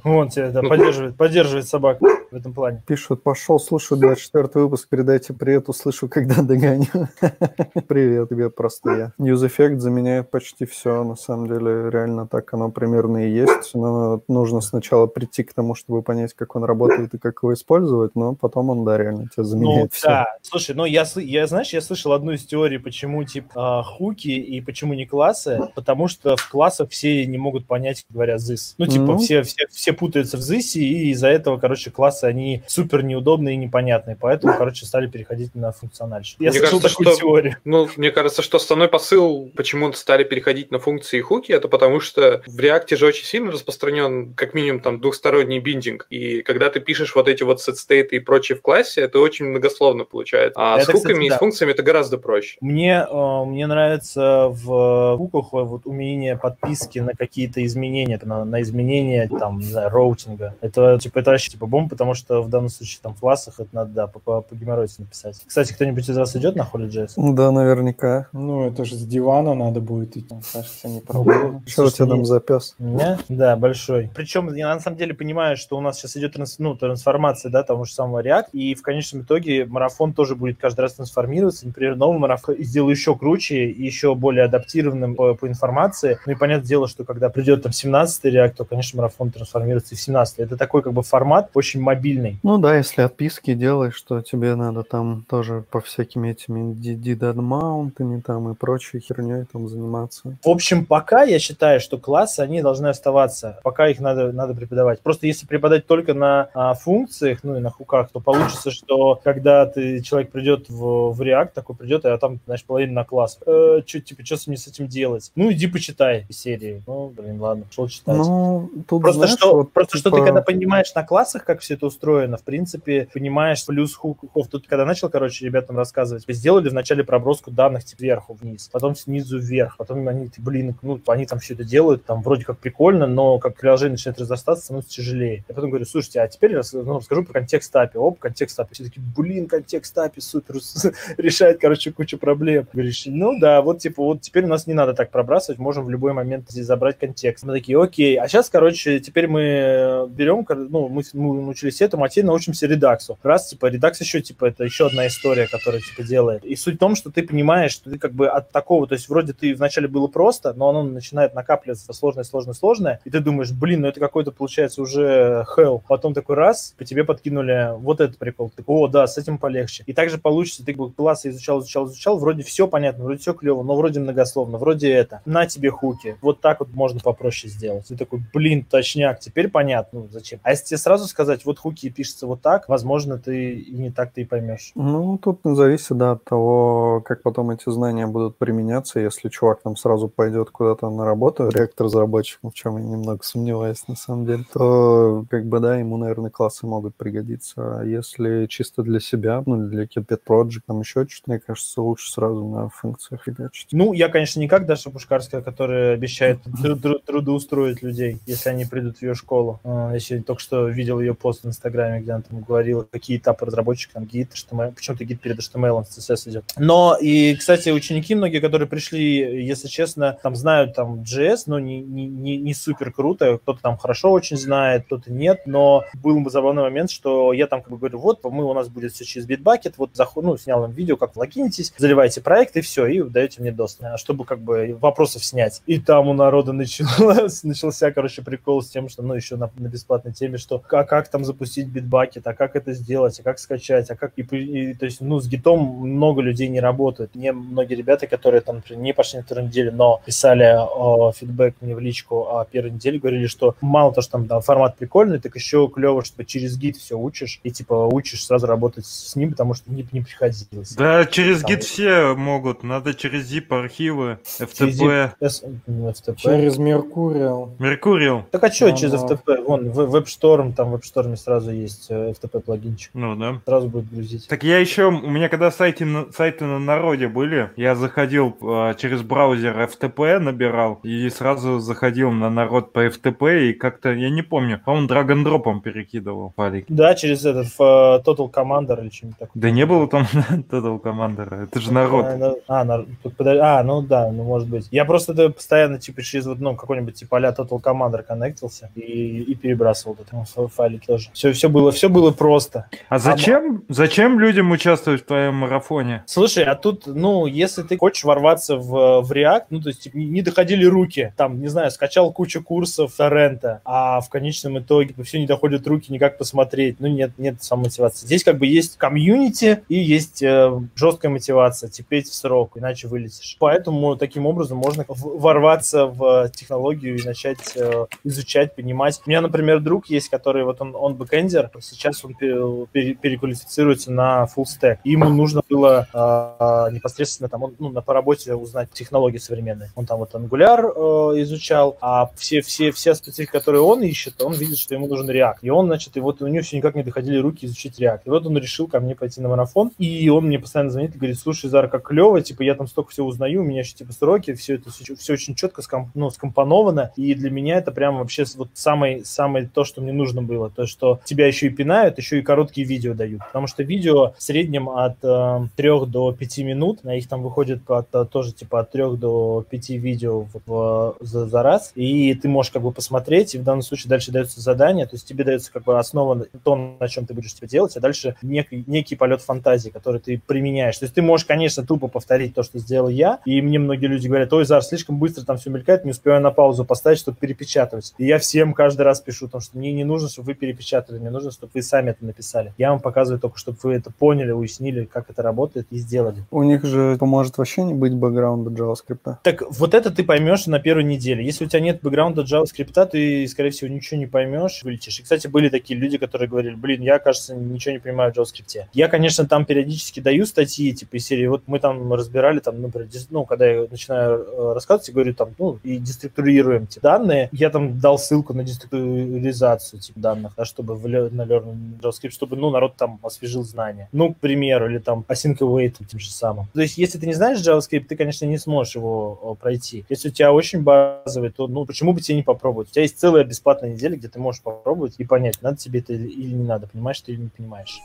Вон тебя да, поддерживает, поддерживает собак в этом плане. Пишут, пошел, слушаю 24 выпуск, передайте привет, услышу, когда догоню. [LAUGHS] Привет тебе, я. [LAUGHS] News Effect заменяет почти все, на самом деле, реально так оно примерно и есть, но нужно сначала прийти к тому, чтобы понять, как он работает и как его использовать, но потом он, да, реально тебя заменяет Ну, все. да. Слушай, ну я, я, знаешь, я слышал одну из теорий, почему, типа, а, хуки и почему не классы, потому что в классах все не могут понять, как говорят this. Ну, типа, Ну. все, все, все путаются в this, и из-за этого, короче, классы, они супер неудобные и непонятные, поэтому, короче, стали переходить на функциональщину. Я Мне слышал кажется, такую что- теорию. [LAUGHS] Ну, мне кажется, что основной посыл, почему стали переходить на функции и хуки, это потому что в React же очень сильно распространен, как минимум, там, двухсторонний биндинг. И когда ты пишешь вот эти вот set-state и прочее в классе, это очень многословно получается. А Это, с хуками кстати, и да. с функциями это гораздо проще. Мне, э, мне нравится в хуках вот умение подписки на какие-то изменения, на, на изменения, там, не знаю, роутинга. Это, типа, это вообще, типа, бомба, потому что в данном случае, там, в классах это надо, да, по, по, по геморройте написать. Кстати, кто-нибудь из вас идет на Holy.js? Да, наверняка. Ну, это же с дивана надо будет идти. Кажется, не проблема. Что у тебя там за пес? Меня? Да, большой. Причем я на самом деле понимаю, что у нас сейчас идет ну, трансформация да, того же самого React, и в конечном итоге марафон тоже будет каждый раз трансформироваться. Например, новый марафон сделаю еще круче и еще более адаптированным по, по информации. Ну и понятное дело, что когда придет там 17-й React, то, конечно, марафон трансформируется и в 17 Это такой как бы формат очень мобильный. Ну да, если отписки делаешь, что тебе надо там тоже по всяким этими дидадмаунтами там и прочей херней там заниматься. В общем, пока я считаю, что классы, они должны оставаться, пока их надо, надо преподавать. Просто если преподать только на а, функциях, ну и на хуках, то получится, что когда ты, человек придет в, в React, такой придет, а там, знаешь, половина на класс. Э, чё, типа, что мне с этим делать? Ну, иди почитай серии. Ну, блин, ладно, пошел читать. Ну, тут, Просто, знаешь, что, вот, просто что ты типа, когда понимаешь на классах, как все это устроено, в принципе, понимаешь плюс хуков. Тут когда начал, короче, ребятам рассказывать, сделали вначале проброску данных типа вверху вниз, потом снизу вверх, потом они, блин, ну, они там все это делают, там вроде как прикольно, но как приложение начинает разрастаться, становится тяжелее. Я потом говорю, слушайте, а теперь ну, расскажу про контекст API. Оп, контекст API. Все такие, блин, контекст API супер, [LAUGHS] решает, короче, кучу проблем. Говоришь, ну да, вот типа, вот теперь у нас не надо так пробрасывать, можем в любой момент здесь забрать контекст. Мы такие, окей, а сейчас, короче, теперь мы берем, ну, мы, мы научились этому, а теперь научимся редаксу. Раз, типа, редакс еще, типа, это еще одна история, которая, типа, делает. И суть в том, что ты понимаешь, что ты как бы от такого, то есть вроде ты вначале было просто, но оно начинает накапливаться сложное, сложное, сложное, и ты думаешь, блин, ну это какой-то, получается, уже hell. Потом такой раз, по тебе подкинули вот этот прикол. Ты о, да, с этим полегче. И также получится, ты как бы классы изучал, изучал, изучал, вроде все понятно, вроде все клево, но вроде многословно, вроде это. На тебе хуки. Вот так вот можно попроще сделать. Ты такой, блин, точняк, теперь понятно, ну, зачем. А если тебе сразу сказать, вот хуки пишется вот так, возможно, ты и не так ты и поймешь. Ну, тут зависит, да, от того, как потом эти знания будут применяться. Если чувак там сразу пойдет куда-то на работу, реактор-разработчиком, в чем я немного сомневаюсь на самом деле, то, как бы, да, ему, наверное, классы могут пригодиться. А если чисто для себя, ну, для каких-то pet project, там еще что-то, мне кажется, лучше сразу на функциях фигачить. Ну, я, конечно, не как Даша Пушкарская, которая обещает [LAUGHS] тру- тру- трудоустроить людей, если они придут в ее школу. А, Я сегодня только что видел ее пост в Инстаграме, где она там говорила, какие этапы разработчика, там гид, HTML, почему-то гид перед HTML, CSS идет. Но, и, кстати, ученики многие, которые пришли, если честно, там знают там JS, но не, не, не, не супер круто, кто-то там хорошо очень знает, кто-то нет, но был бы забавный момент, что я там как бы говорю, вот, мы, у нас будет все через Bitbucket, вот, заход, ну, снял им видео, как логинитесь, заливаете проект, и все, и даете мне доступ, а, чтобы как бы вопросов снять. И там у народа [LAUGHS] началось, начался, короче, прикол с тем, что, ну, еще на, на бесплатной теме, что а как там запустить Bitbucket, а как это сделать, а как скачать, а как... И, и, то есть, ну, с гитом много людей не работают. Мне многие ребята, которые там, например, не пошли на вторую неделю, но писали о, фидбэк мне в личку о первой неделе, говорили, что мало то, что там, там формат прикольный, так еще клево, что через гид все учишь, и типа учишь сразу работать с ним, потому что не, не приходилось. Да, через Там- гид все могут. Надо через zip архивы, Через FTP, ну, FTP. Через Меркуриал. Меркуриал. Так а что Ну, через. FTP? Вон, в WebStorm, там в WebStorm сразу есть э, FTP плагинчик. Ну да. Сразу будет грузить. Так я еще, у меня когда сайт на- сайты на народе были. Я заходил э, через браузер FTP, набирал, и сразу заходил на народ по FTP, и как-то, я не помню, по-моему, драг-н-дропом перекидывал файлик. Да, через этот в, э, Total Commander или что-нибудь такое. Да не было там [LAUGHS] Total Commander, это же народ. А, А, подо- а, ну да, ну может быть. Я просто это постоянно типа через вот, ну, какой-нибудь типа а Total Commander коннектился и, и перебрасывал это файлики тоже. Все, все было, все было просто. А зачем, зачем людям участвовать в твоем марафоне? Слушай, а тут, ну, если ты хочешь ворваться в, в React, ну, то есть типа, не, доходили руки, там, не знаю, скачал кучу курсов торрента, а в конечном итоге все не доходят руки никак посмотреть, ну, нет, нет самой мотивации. Здесь как бы есть комьюнити и есть э, жесткая мотивация, успеть в срок, иначе вылетишь. Поэтому таким образом можно ворваться в технологию и начать э, изучать, понимать. У меня, например, друг есть, который вот он, он бэкэндер, сейчас он пере- пере- переквалифицируется на full stack. Ему нужно было а, непосредственно там, он, ну, на по работе узнать технологии современные. Он там вот Angular э, изучал, а все, все, все специфики, которые он ищет, он видит, что ему нужен React. И он, значит, и вот у него все никак не доходили руки изучить React. И вот он решил ко мне пойти на марафон, и он мне постоянно звонит и говорит, слушай, Зара, как клево, типа, я там столько всего узнаю, у меня еще, типа, сроки, все это все, все очень четко ском, ну, скомпоновано, и для меня это прям вообще вот самое, самое то, что мне нужно было, то, что тебя еще и пинают, еще и короткие видео дают, потому что видео в среднем от э, 3 до 5 минут, на их там выходит от, тоже, типа, от 3 до 5 видео в- в- за, за раз, и ты можешь как бы посмотреть, и в данном случае дальше дается задание, то есть тебе дается как бы основа, то, на чем ты будешь типа, делать, а дальше некий, некий полет фантазии, который ты применяешь. То есть ты можешь, конечно, тупо повторить то, что сделал я, и мне многие люди говорят, ой, Зар, слишком быстро там все мелькает, не успеваю на паузу поставить, чтобы перепечатывать. И я всем каждый раз пишу, потому что мне не нужно, чтобы вы перепечатали, мне нужно, чтобы вы сами это написали. Я вам показываю только, чтобы вы это поняли, уяснили, как это работает и сделали. У них же поможет вообще не быть бэкграунда JavaScript. Так вот это ты поймешь на первой неделе. Если у тебя нет бэкграунда JavaScript, ты, скорее всего, ничего не поймешь, вылетишь. И, кстати, были такие люди, которые говорили, блин, я, кажется, ничего не понимаю в JavaScript. Я, конечно, там периодически даю статьи, типа, из серии, вот мы там разбирали, там, например, ну, когда я начинаю э, рассказывать, я говорю, там, ну, и деструктурируем типа, данные, я там дал ссылку на деструктуризацию, типа, данных, да, чтобы в на Learn JavaScript, чтобы, ну, народ там освежил знания. Ну, к примеру, или там async await тем же самым. То есть, если ты не знаешь JavaScript, ты, конечно, не сможешь его пройти. Если у тебя очень базовый, то, ну, почему бы тебе не попробовать? У тебя есть целая бесплатная неделя, где ты можешь попробовать и понять, надо тебе это или не надо, понимаешь ты или не понимаешь.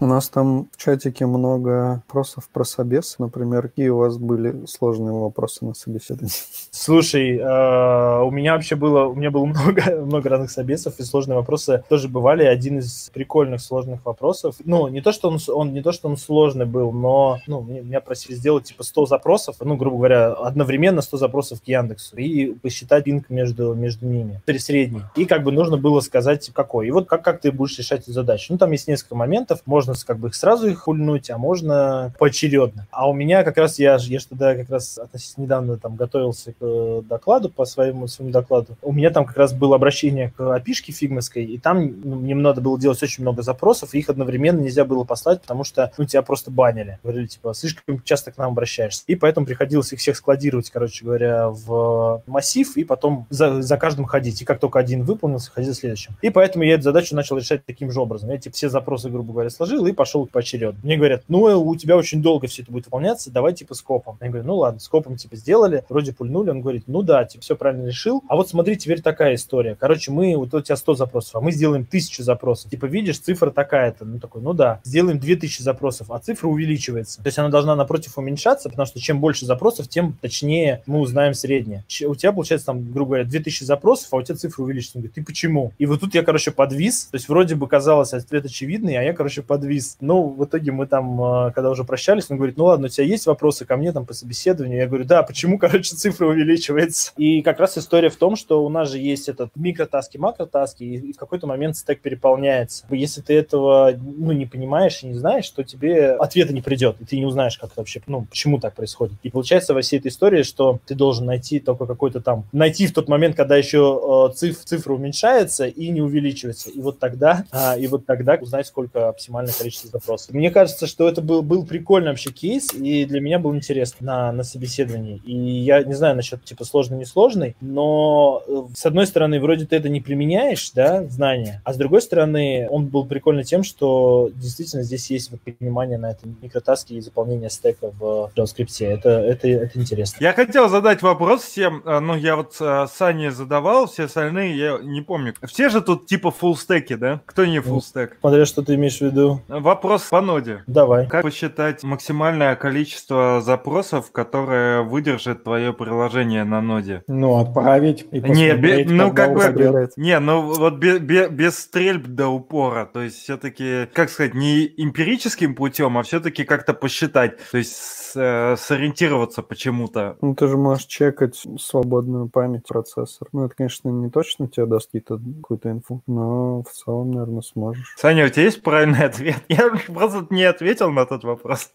У нас там в чатике много вопросов про собес. Например, какие у вас были сложные вопросы на собеседовании? Слушай, э, у меня вообще было, у меня было много, [LAUGHS] много разных собесов, и сложные вопросы тоже бывали. Один из прикольных сложных вопросов, ну, не то, что он, он не то, что он сложный был, но, ну, меня просили сделать, типа, 100 запросов, ну, грубо говоря, одновременно 100 запросов к Яндексу, и посчитать пинг между, между ними, средний. И как бы нужно было сказать, какой. И вот как, как ты будешь решать эту задачу. Ну, там есть несколько моментов, можно с- как бы их сразу их хульнуть, а можно поочередно. А у меня как раз, я, я же тогда как раз относительно недавно там готовился к э, докладу, по своему, своему докладу. У меня там как раз было обращение к опишке фигмовской, и там ну, мне надо было делать очень много запросов, и их одновременно нельзя было послать, потому что ну, тебя просто банили. Говорили, типа, слишком часто к нам обращаешься. И поэтому приходилось их всех складировать, короче говоря, в массив, и потом за, за каждым ходить. И как только один выполнился, ходил следующим. И поэтому я эту задачу начал решать таким же образом. Я типа все запросы, грубо говоря, сложил и пошел поочередно. Мне говорят, ну, у тебя очень долго все это будет выполняться, давай типа скопом. Я говорю, ну ладно, скопом типа сделали, вроде пульнули. Он говорит, ну да, типа все правильно решил. А вот смотри, теперь такая история. Короче, мы, вот у тебя 100 запросов, а мы сделаем 1000 запросов. Типа видишь, цифра такая-то. Ну такой, ну да, сделаем 2000 запросов, а цифра увеличивается. То есть она должна напротив уменьшаться, потому что чем больше запросов, тем точнее мы узнаем среднее. У тебя получается там, грубо говоря, 2000 запросов, а у тебя цифра увеличится. Он говорит, ты почему? И вот тут я, короче, подвис. То есть вроде бы казалось ответ очевидный, а я, короче, подвис. Ну, в итоге мы там, э, когда уже прощались, он говорит, ну ладно, у тебя есть вопросы ко мне там по собеседованию? Я говорю, да, почему, [LAUGHS] короче, цифра увеличивается? И как раз история в том, что у нас же есть этот микротаски, макротаски, и в какой-то момент стек переполняется. Если ты этого, ну, не понимаешь и не знаешь, то тебе ответа не придет, и ты не узнаешь, как это вообще, ну, почему так происходит. И получается во всей этой истории, что ты должен найти только какой-то там, найти в тот момент, когда еще э, циф- цифра уменьшается и не увеличивается. И вот тогда, а, и вот тогда узнать, сколько оптимальное количество запросов. Мне кажется, что это был, был прикольный вообще кейс, и для меня был интересно на, на собеседовании. И я не знаю насчет типа сложный-несложный, но э, с одной стороны, вроде ты это не применяешь, да, знания, а с другой стороны, он был прикольный тем, что действительно здесь есть вот понимание на этом микротаске и заполнение стека в JavaScript. Это, это, это интересно. Я хотел задать вопрос всем, а, ну, я вот а, Сане задавал, все остальные, я не помню. Все же тут типа full стеки, да? Кто не full стек? Смотря что ты имеешь в виду. Вопрос по ноде. Давай. Как посчитать максимальное количество запросов, которое выдержит твое приложение на ноде? Ну, отправить и Не, бе- ну как бы, не, ну вот бе- бе- без стрельб до упора, то есть все-таки, как сказать, не эмпирическим путем, а все-таки как-то посчитать, то есть э, сориентироваться почему-то. Ну, ты же можешь чекать свободную память процессор. Ну, это, конечно, не точно тебе даст какие-то- какую-то инфу, но в целом, наверное, сможешь. Саня, у тебя есть правильный ответ? [LAUGHS] Я просто не ответил на тот вопрос.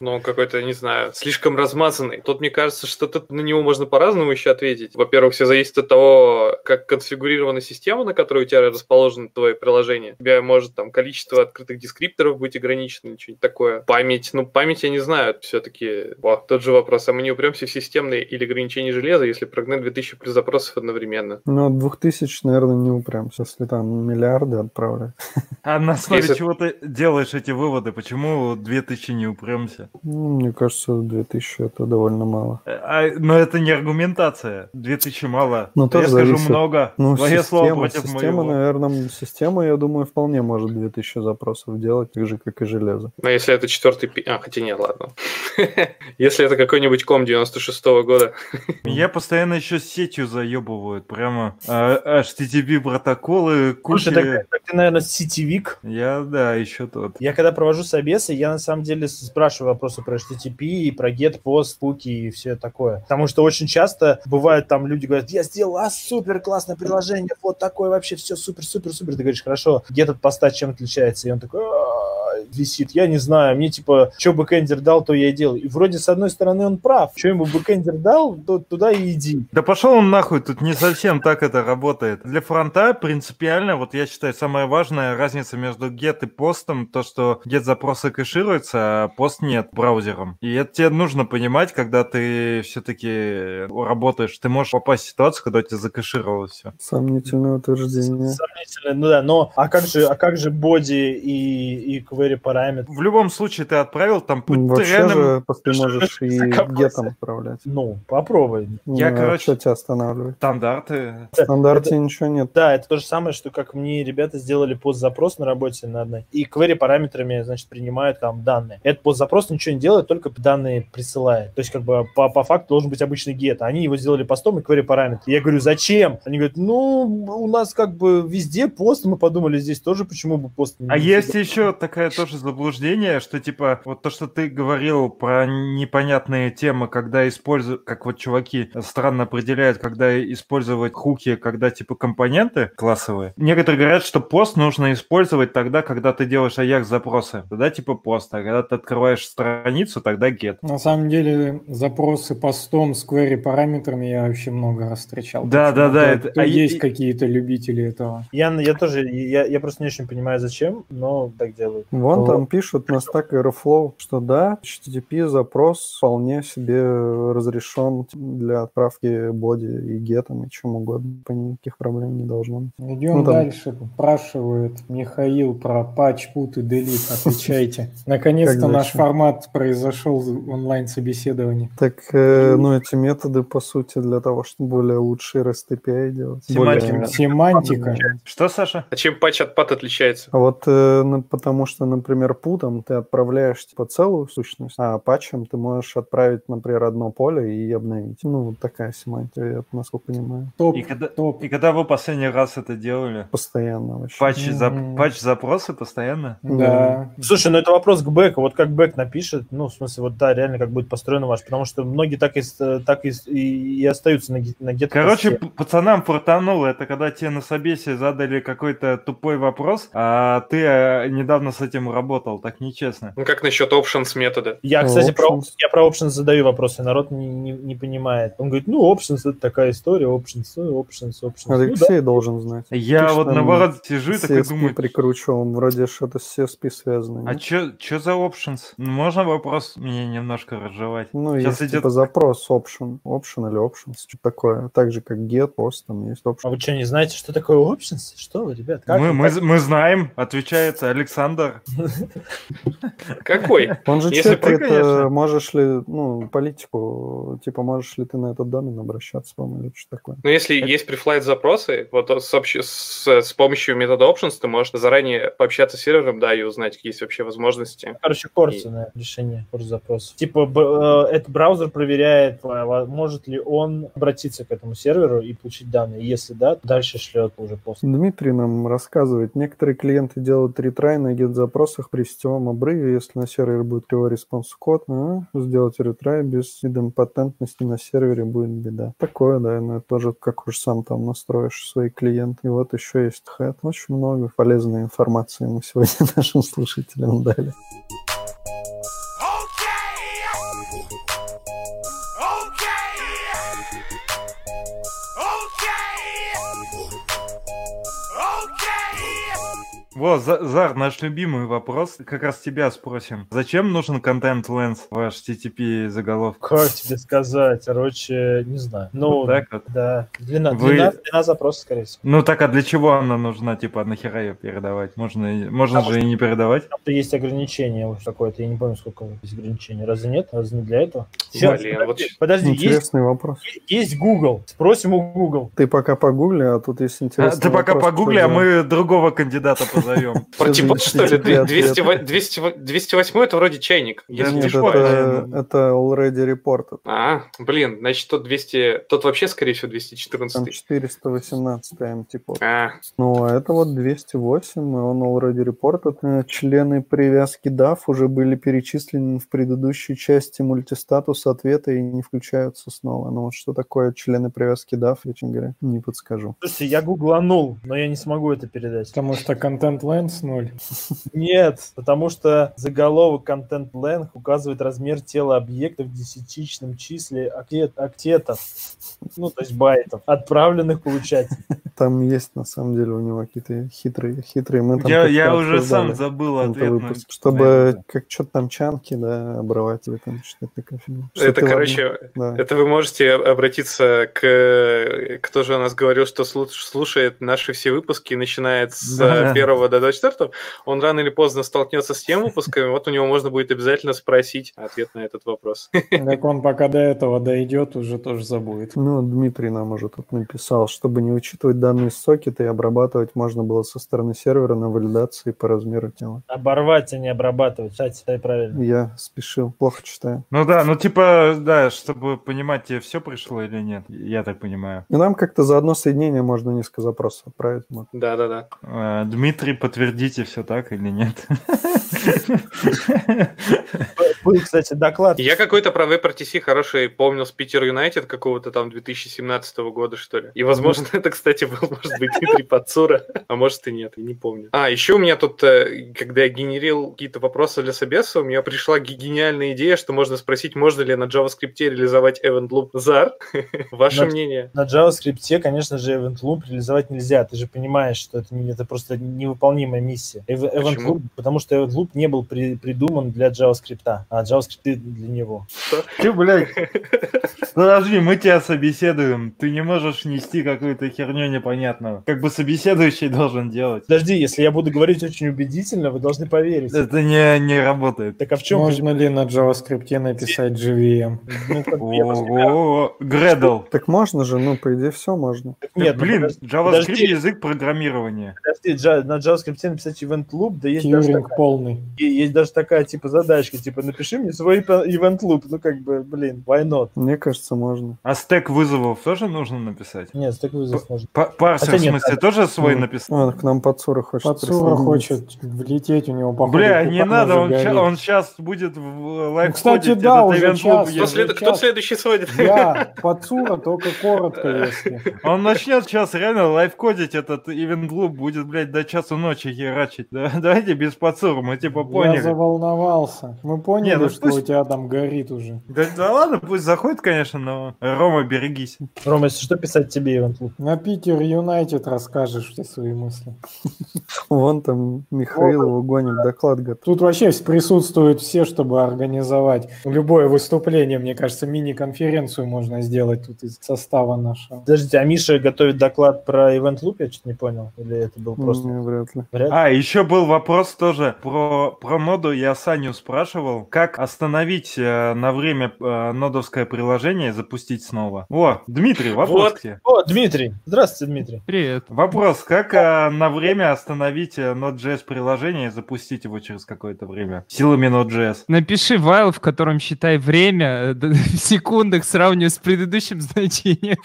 Ну, какой-то, не знаю, слишком размазанный. Тут, мне кажется, что тут на него можно по-разному еще ответить. Во-первых, все зависит от того, как конфигурирована система, на которой у тебя расположено твое приложение. У тебя может там количество открытых дескрипторов быть ограничено, или что-нибудь такое. Память, ну, память я не знаю, все-таки. Тот же вопрос, а мы не упремся в системные или ограничения железа, если прогнать 2000 плюс запросов одновременно? Ну, от 2000, наверное, не упрямся, если там миллиарды отправлять. А на основе Если- чего ты делаешь эти выводы? Почему 2000 не упремся? Ну, мне кажется, 2000 это довольно мало. А, но это не аргументация. 2000 мало. Ну, я скажу зависит. много. Ну, Твое слово система, против система, моего. наверное, система, я думаю, вполне может 2000 запросов делать, так же, как и железо. Ну, если это четвертый... А, хотя нет, ладно. [LAUGHS] Если это какой-нибудь ком 96 года. [LAUGHS] Меня постоянно еще с сетью заебывают. Прямо а, HTTP протоколы, куча... Слушай, так, ты, наверное, сетевик. Я, да, еще тот. Я когда провожу собесы, я на самом деле спрашиваю вопросы про HTTP, и про get, post, куки и все такое. Потому что очень часто бывает там люди говорят, я сделал а, супер классное приложение, вот такое вообще все супер, супер, супер. Ты говоришь, хорошо, get от post а чем отличается? И он такой, «А, висит, я не знаю, мне типа, что бэкэндер дал, то я и делаю. И вроде с одной стороны он прав, что ему бэкэндер дал, то туда и иди. Да пошел он нахуй, тут не совсем так это работает. Для фронта принципиально, вот я считаю, самая важная разница между get и постом, то, что get запросы кэшируются, а пост нет браузером. И это тебе нужно понимать, когда ты все-таки работаешь. Ты можешь попасть в ситуацию, когда у тебя закэшировалось все. Сомнительное утверждение. Сомнительно, ну да, но а как же, а как же боди и, и query параметр? В любом случае ты отправил там по Вообще же ты можешь и [LAUGHS] гетом отправлять. Ну, попробуй. Я, Ну, а короче- Что тебя останавливает? стандарты. В стандарте ничего нет. Да, это то же самое, что как мне ребята сделали пост-запрос на работе на одной, и query параметрами, значит, принимают там данные. Этот пост-запрос ничего не делает, только данные присылает. То есть, как бы, по, по факту должен быть обычный get. Они его сделали постом и query параметр. Я говорю, зачем? Они говорят, ну, у нас как бы везде пост, мы подумали, здесь тоже почему бы пост не А есть еще такое тоже заблуждение, что типа вот то, что ты говорил про непонятные темы, когда используют, как вот чуваки странно определяют, когда использовать хуки, когда типа компоненты классовые. Некоторые говорят, что пост нужно использовать тогда, когда ты делаешь Ajax запросы. Тогда типа пост, а когда ты открываешь страницу, тогда get. На самом деле запросы постом с query параметрами я вообще много раз встречал. Да, да, да, это- то а есть и- какие-то любители этого. Я, я тоже, я, я просто не очень понимаю, зачем, но так делают. Вон Вот. там пишут на Stack Airflow, что да, HTTP запрос вполне себе разрешен для отправки боди и гетом и чем угодно. По никаких проблем не должно быть. Идем Ну, там- дальше. Спрашивает Михаил про патч, пут и делит. Отвечайте. [LAUGHS] Наконец-то наш формат произошел онлайн-собеседование. Так, э, ну, эти методы, по сути, для того, чтобы более лучший REST API делать. Семантика. Более- Семантика. Что, Саша? А чем патч от пат отличается? А вот э, ну, потому что, например, путом ты отправляешь типа целую сущность, а патчем ты можешь отправить, например, одно поле и обновить. Ну, вот такая семантика, я насколько понимаю. Топ, И когда, топ. и когда вы последний раз это делали? Постоянно вообще. Патч, за- Мгм. патч запросы постоянно? Да. Слушай, ну это вопрос к бэку. Вот как бэк напишет, ну, в смысле, вот да, реально, как будет построено ваш, потому что многие так и, так и, и, и остаются на, на get Короче, пацанам фартануло. Это когда тебе на собесе задали какой-то тупой вопрос, а ты э, недавно с этим работал, так нечестно. Ну как насчет options метода? Я, Ну, кстати, про, options. я про options задаю вопросы, народ не, не, не понимает. Он говорит, ну, options это такая история, options, ну, options, options. Ну, да. Алексей должен знать. Я Ты вот наоборот сижу и такой CSP думаю, прикручивал, вроде что-то с CSP связано. а чё за options? Ну, Можно вопрос мне немножко разжевать? Ну, Сейчас есть идет- типа запрос option, option или options, что такое. Так же, как get, post, там есть option. А вы что, не знаете, что такое options? Что вы, ребят? Как мы, мы, так? мы знаем, отвечает Александр. Какой? Он же Если чекает, ты, конечно. э, можешь ли, ну, политику, типа, можешь ли ты на этот домен обращаться, по-моему, или что такое. Ну, если есть префлайт запросы, вот с, общ- с, с помощью метода options ты можешь заранее пообщаться с сервером, да, и узнать, какие есть вообще возможности. Короче, корсное решение CORS запроса. Типа, б- э, этот браузер проверяет, во- может ли он обратиться к этому серверу и получить данные. Если да, то дальше шлет уже post. Дмитрий нам рассказывает, некоторые клиенты делают retry на get-запросах при сетевом обрыве, если на сервере будет кривой response код, а, сделать retry без идемпотентности на сервере будет беда. Такое, да, но это тоже как уж сам там настроишь свои клиенты. И вот еще есть HEAD. Очень много полезной информации мы сегодня [LAUGHS] нашим слушателям дали. За- Зар, наш любимый вопрос. Как раз тебя спросим. Зачем нужен контент Lens в HTTP заголовке? Как тебе сказать? Короче, не знаю. Ну, Вот так вот. да. Длина, Вы- длина, длина запроса, скорее всего. Ну так а для чего она нужна? Типа нахера ее передавать? Можно, можно Потому же и не передавать. Там-то есть ограничение какое-то. Я не помню, сколько есть ограничений. Разве нет? Разве не для этого? Щас, Блин, вот подожди, подожди, есть, Интересный вопрос. есть Google. Спросим у Google. Ты пока погугли, а тут есть А, интересный ты пока погугли, а мы другого кандидата позовем. [LAUGHS] Протипод, за что ли? HTTP 200 ответ? 200 208 это вроде чайник. Если не ошибаюсь. это, наверное. это already reported. А, блин, значит, тот 200... Тот вообще, скорее всего, Там 214. 418 антипод. А, Ну, а это вот 208, и он already reported. Э, Члены привязки DAF уже были перечислены в предыдущей части мультистатуса ответа и не включаются снова. Ну, вот что такое члены привязки DAF, честно говоря, не подскажу. Слушайте, я гугланул, но я не смогу это передать. Потому что контент Lens ноль. [LAUGHS] Нет, потому что заголовок Content Length указывает размер тела объекта в десятичном числе октет- октетов, ну, то есть байтов, отправленных получателям. [LAUGHS] Там есть, на самом деле, у него какие-то хитрые, хитрые. Мы там Я, я уже сам забыл ответ. на- выпуск. Чтобы как что-то там чанки, да, обрывать или там что-то такое. Что это, ты, короче, да. это вы можете обратиться к... Кто же у нас говорил, что слу- слушает наши все выпуски, начиная с Да. первого до 24 Он рано или поздно столкнется с тем выпусками, вот у него можно будет обязательно спросить ответ на этот вопрос. [LAUGHS] Как он пока до этого дойдет, уже тоже забудет. Ну, Дмитрий нам уже тут написал, чтобы не учитывать данные из сокета и обрабатывать можно было со стороны сервера на валидации по размеру тела. Оборвать, а не обрабатывать. Кстати, читай правильно. Я спешил, плохо читаю. Ну да, ну типа, да, чтобы понимать, тебе все пришло или нет, я так понимаю. И нам как-то за одно соединение можно несколько запросов отправить. Да-да-да. Э, Дмитрий, подтвердите, все так или нет? [LAUGHS] Был, кстати, доклад. Я какой-то про WebRTC хороший помнил с Питер Юнайтед какого-то там 2017 года, что ли. И, возможно, это, кстати, был, может быть, Дмитрий Пацура, а может и нет, я не помню. А, еще у меня тут, э, когда я генерил какие-то вопросы для собеса, у меня пришла ге- гениальная идея, что можно спросить, можно ли на JavaScript реализовать event loop ZAR. [LAUGHS] Ваше На- мнение? На JavaScript, конечно же, Event Loop реализовать нельзя. Ты же понимаешь, что это, это просто невыполнимая миссия. Ev- Event? Loop, потому что Event Loop не был при- придуман для JavaScript, а JavaScript для него. Ты, блядь, [LAUGHS] подожди, мы тебя собеседуем. Ты не можешь нести какую-то херню непонятную. Как бы собеседующий должен делать. Подожди, если я буду говорить очень убедительно, вы должны поверить. Это не, не работает. Так а в чем? Можно ли на JavaScript написать JVM? Ну, Ого, Гредл. Так можно же, ну, по идее, все можно. Нет, ну, Блин, подожди, JavaScript язык программирования. подожди, на JavaScript написать event loop, да есть даже, полный. И- есть даже такая типа задачка, типа напиши мне свой event loop, ну как бы, блин, why not? Мне кажется, можно. А стек вызовов тоже нужно написать? Нет, так вызов можно. Па- Парсер, в смысле, тоже свой Ну, написал? А, к нам Пацура хочет присоединиться. хочет влететь, у него походу Бля, не пукан надо, он, он сейчас будет в live кстати, да, уже час. Кто, следующий сводит? Я, Пацура, только коротко, если. Он начнет сейчас реально live кодить этот event loop, будет, блядь, до часу ночи херачить. Да, давайте без пацура, мы типа типа Я поняли. заволновался. Мы поняли, Не, ну что пусть- у тебя там горит уже. Да, да ладно, пусть заходит, конечно, но Рома, берегись. Рома, если что писать тебе, event loop? На Piter United расскажешь все свои мысли. Вон там Михаил его гонит, доклад готов. Тут вообще присутствуют все, чтобы организовать любое выступление. Мне кажется, мини-конференцию можно сделать тут из состава нашего. Подождите, а Миша готовит доклад про Event Loop, я что-то не понял. Или это был просто... Не, вряд ли. Вряд ли. А, еще был вопрос тоже про, про ноду. Я Саню спрашивал, как остановить э, на время э, нодовское приложение и запустить снова. О, Дмитрий, вопрос Вот. к тебе. О, Дмитрий! Здравствуйте, Дмитрий. Привет. Вопрос, как э, на время остановить э, Node.js приложение и запустить его через какое-то время? Силами Node.js. Напиши while, в котором считай время э, [LAUGHS] в секундах, сравнивая с предыдущим [LAUGHS] значением.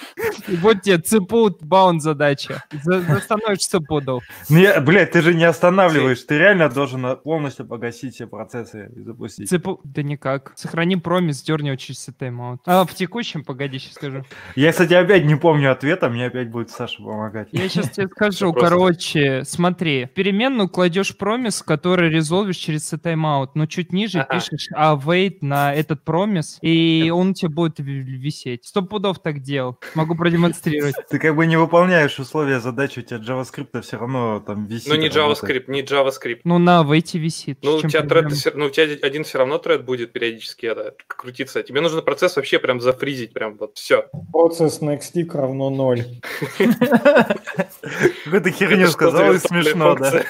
И вот тебе цепут баунд задача. За- Застановишь цепудов. Не, блядь, ты же не останавливаешь. Ты реально должен э, полностью погасить все процессы и запустить. Цепу... Да никак. Сохрани промис, дерни через тайм-аут. А, в текущем, погоди, сейчас скажу. Я, кстати, опять не помню ответа, мне опять будет Саша помогать. Я сейчас тебе [LAUGHS] скажу, короче, смотри, в переменную кладешь промис, который резолвишь через тайм-аут, но чуть ниже пишешь await на этот промис, и он у тебя будет висеть. Сто пудов так делал. Могу продемонстрировать. Ты как бы не выполняешь условия задачи, у тебя JavaScript все равно там висит. Ну, не. JavaScript, не JavaScript. Ну, на await висит. Ну, у Чем тебя тред, ну, у тебя один все равно тред будет периодически это, крутиться. Тебе нужно процесс вообще прям зафризить, прям вот все. process nextTick равно 0. Какую-то херню сказал и смешно, да.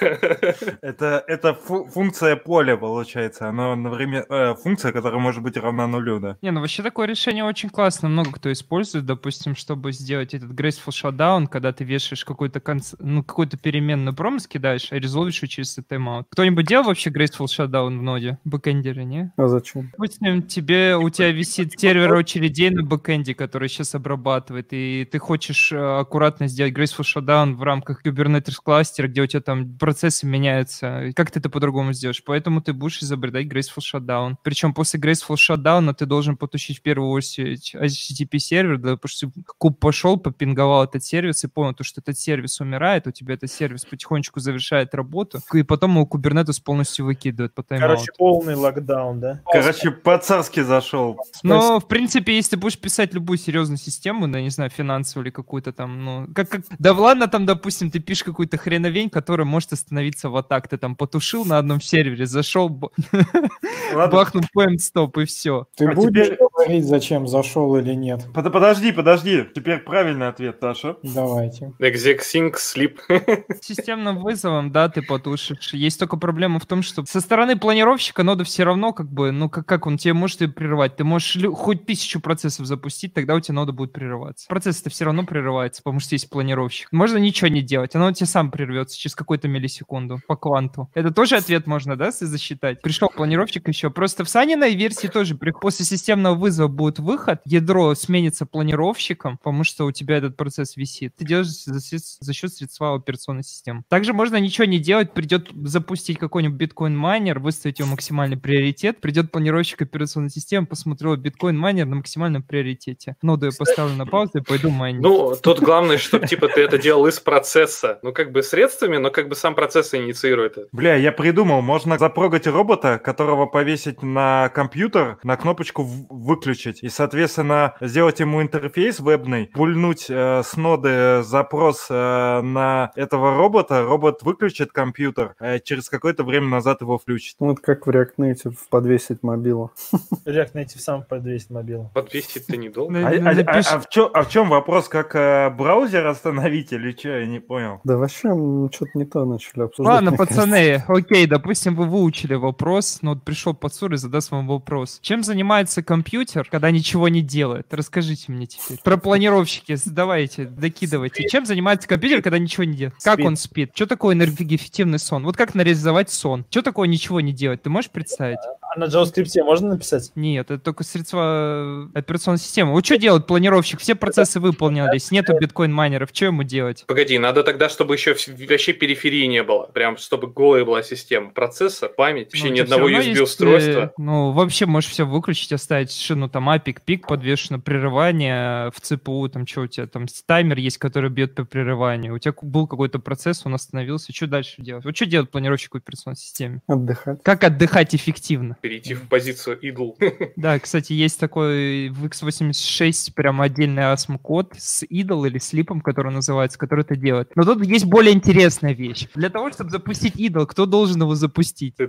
Это, это фу- функция поля, получается. Она одновременно... э, функция, которая может быть равна нулю, да. Не, ну вообще такое решение очень классно. Много кто использует, допустим, чтобы сделать этот graceful shutdown, когда ты вешаешь какой-то конц... ну, какую-то переменную promise кидаешь, а резолвишь ее через тайм-аут. Кто-нибудь делал вообще graceful shutdown в ноде? Бэкэндеры, не? А зачем? Допустим, тебе, у тебя висит сервер очередей на бэкэнде, который сейчас обрабатывает, и ты хочешь э, аккуратно сделать graceful shutdown в рамках Kubernetes кластера, где у тебя там процессы меняются. Как ты это по-другому сделаешь? Поэтому ты будешь изобретать graceful shutdown. Причем после graceful shutdown ты должен потушить в первую очередь HTTP сервер, да, потому что куб пошел, попинговал этот сервис и понял, то, что этот сервис умирает, у тебя этот сервис потихонечку завершает работу, и потом его Kubernetes полностью выкидывает по тайм Короче, полный локдаун, да? Короче, по-царски зашел. Но, в принципе, если ты будешь писать любую серьезную систему, да, не знаю, финансовую или какую-то там, ну, как, как... Да ладно, там, допустим, ты пишешь какую-то хреновень, которая может остановиться вот так. Ты там потушил на одном сервере, зашел, бахнул point стоп и все. Ты А будешь теперь- говорить, зачем зашел или нет? под- подожди, подожди. Теперь правильный ответ, Саша. Давайте. Exec sync sleep. [LAUGHS] Системным вызовом, да, ты потушишь. Есть только проблема в том, что со стороны планировщика нода все равно, как бы, ну, как, как он тебе может и прерывать. Ты можешь хоть тысячу процессов запустить, тогда у тебя нода будет прерываться. Процесс-то все равно прерывается, потому что есть планировщик. Можно ничего не делать, оно у тебя сам прервется через какую-то миллисекунду по кванту. Это тоже ответ можно, да, засчитать? Пришел планировщик еще. Просто в Саниной версии тоже после системного вызова будет выход, ядро сменится планировщиком, потому что у тебя этот процесс висит. Ты делаешь за, за счет средства операционной системы. Также можно ничего не делать, придет запустить какой-нибудь биткоин-майнер, выставить его максимальный приоритет, придет планировщик операционной системы, посмотрел биткоин-майнер на максимальном приоритете. Ноду я поставлю на паузу и пойду майнить. Ну, тут главное, чтобы типа ты это делал из процесса. Ну, как бы средствами, но как бы сам процесс инициирует это. Бля, я придумал, можно запрогать робота, которого повесить на компьютер, на кнопочку в- выключить, и, соответственно, сделать ему интерфейс вебный, пульнуть э, с ноды запрос э, на этого робота, робот выключит компьютер, а через какое-то время назад его включит. Ну, Вот как в React Native подвесить мобилу. [LAUGHS] React Native сам подвесит мобилу. Подвесить ты не долго. На- А, а- а- а в, чё- а в чем вопрос, как э, браузер остановить или что, я не понял. Да вообще что-то не то начали обсуждать. Ладно, пацаны, окей, допустим, вы выучили вопрос, но вот пришел подсур и задаст вам вопрос. Чем занимается компьютер, когда ничего не делает? Расскажите мне теперь. Про планировщики, давайте, докидывайте. Чем занимается компьютер, когда ничего не делает? Как Спит. он спит? Что такое энергоэффективный сон? Вот как нарезовать сон? Что такое ничего не делать? Ты можешь представить? А на JavaScript можно написать? Нет, это только средства э, операционной системы. Вот что делать планировщик? Все процессы выполнились, нету биткоин-майнеров, что ему делать? Погоди, надо тогда, чтобы еще вообще периферии не было. Прям, чтобы голая была система. Процессор, память, вообще Ну, ни одного есть, USB-устройства. э, Ну, вообще можешь все выключить, оставить шину там апик, пик подвешено, прерывание в ЦПУ, там что у тебя, там таймер есть, который бьет по прерыванию. У тебя был какой-то процесс, он остановился, что дальше делать? Вот что делать планировщик в операционной системе? Отдыхать. Как отдыхать эффективно? Перейти в позицию idle. [LAUGHS] Да, кстати, есть такой в x86 прям отдельный ASM код с idle или слипом, который называется, который это делает. Но тут есть более интересная вещь. Для того, чтобы запустить idle, кто должен его запустить? [LAUGHS]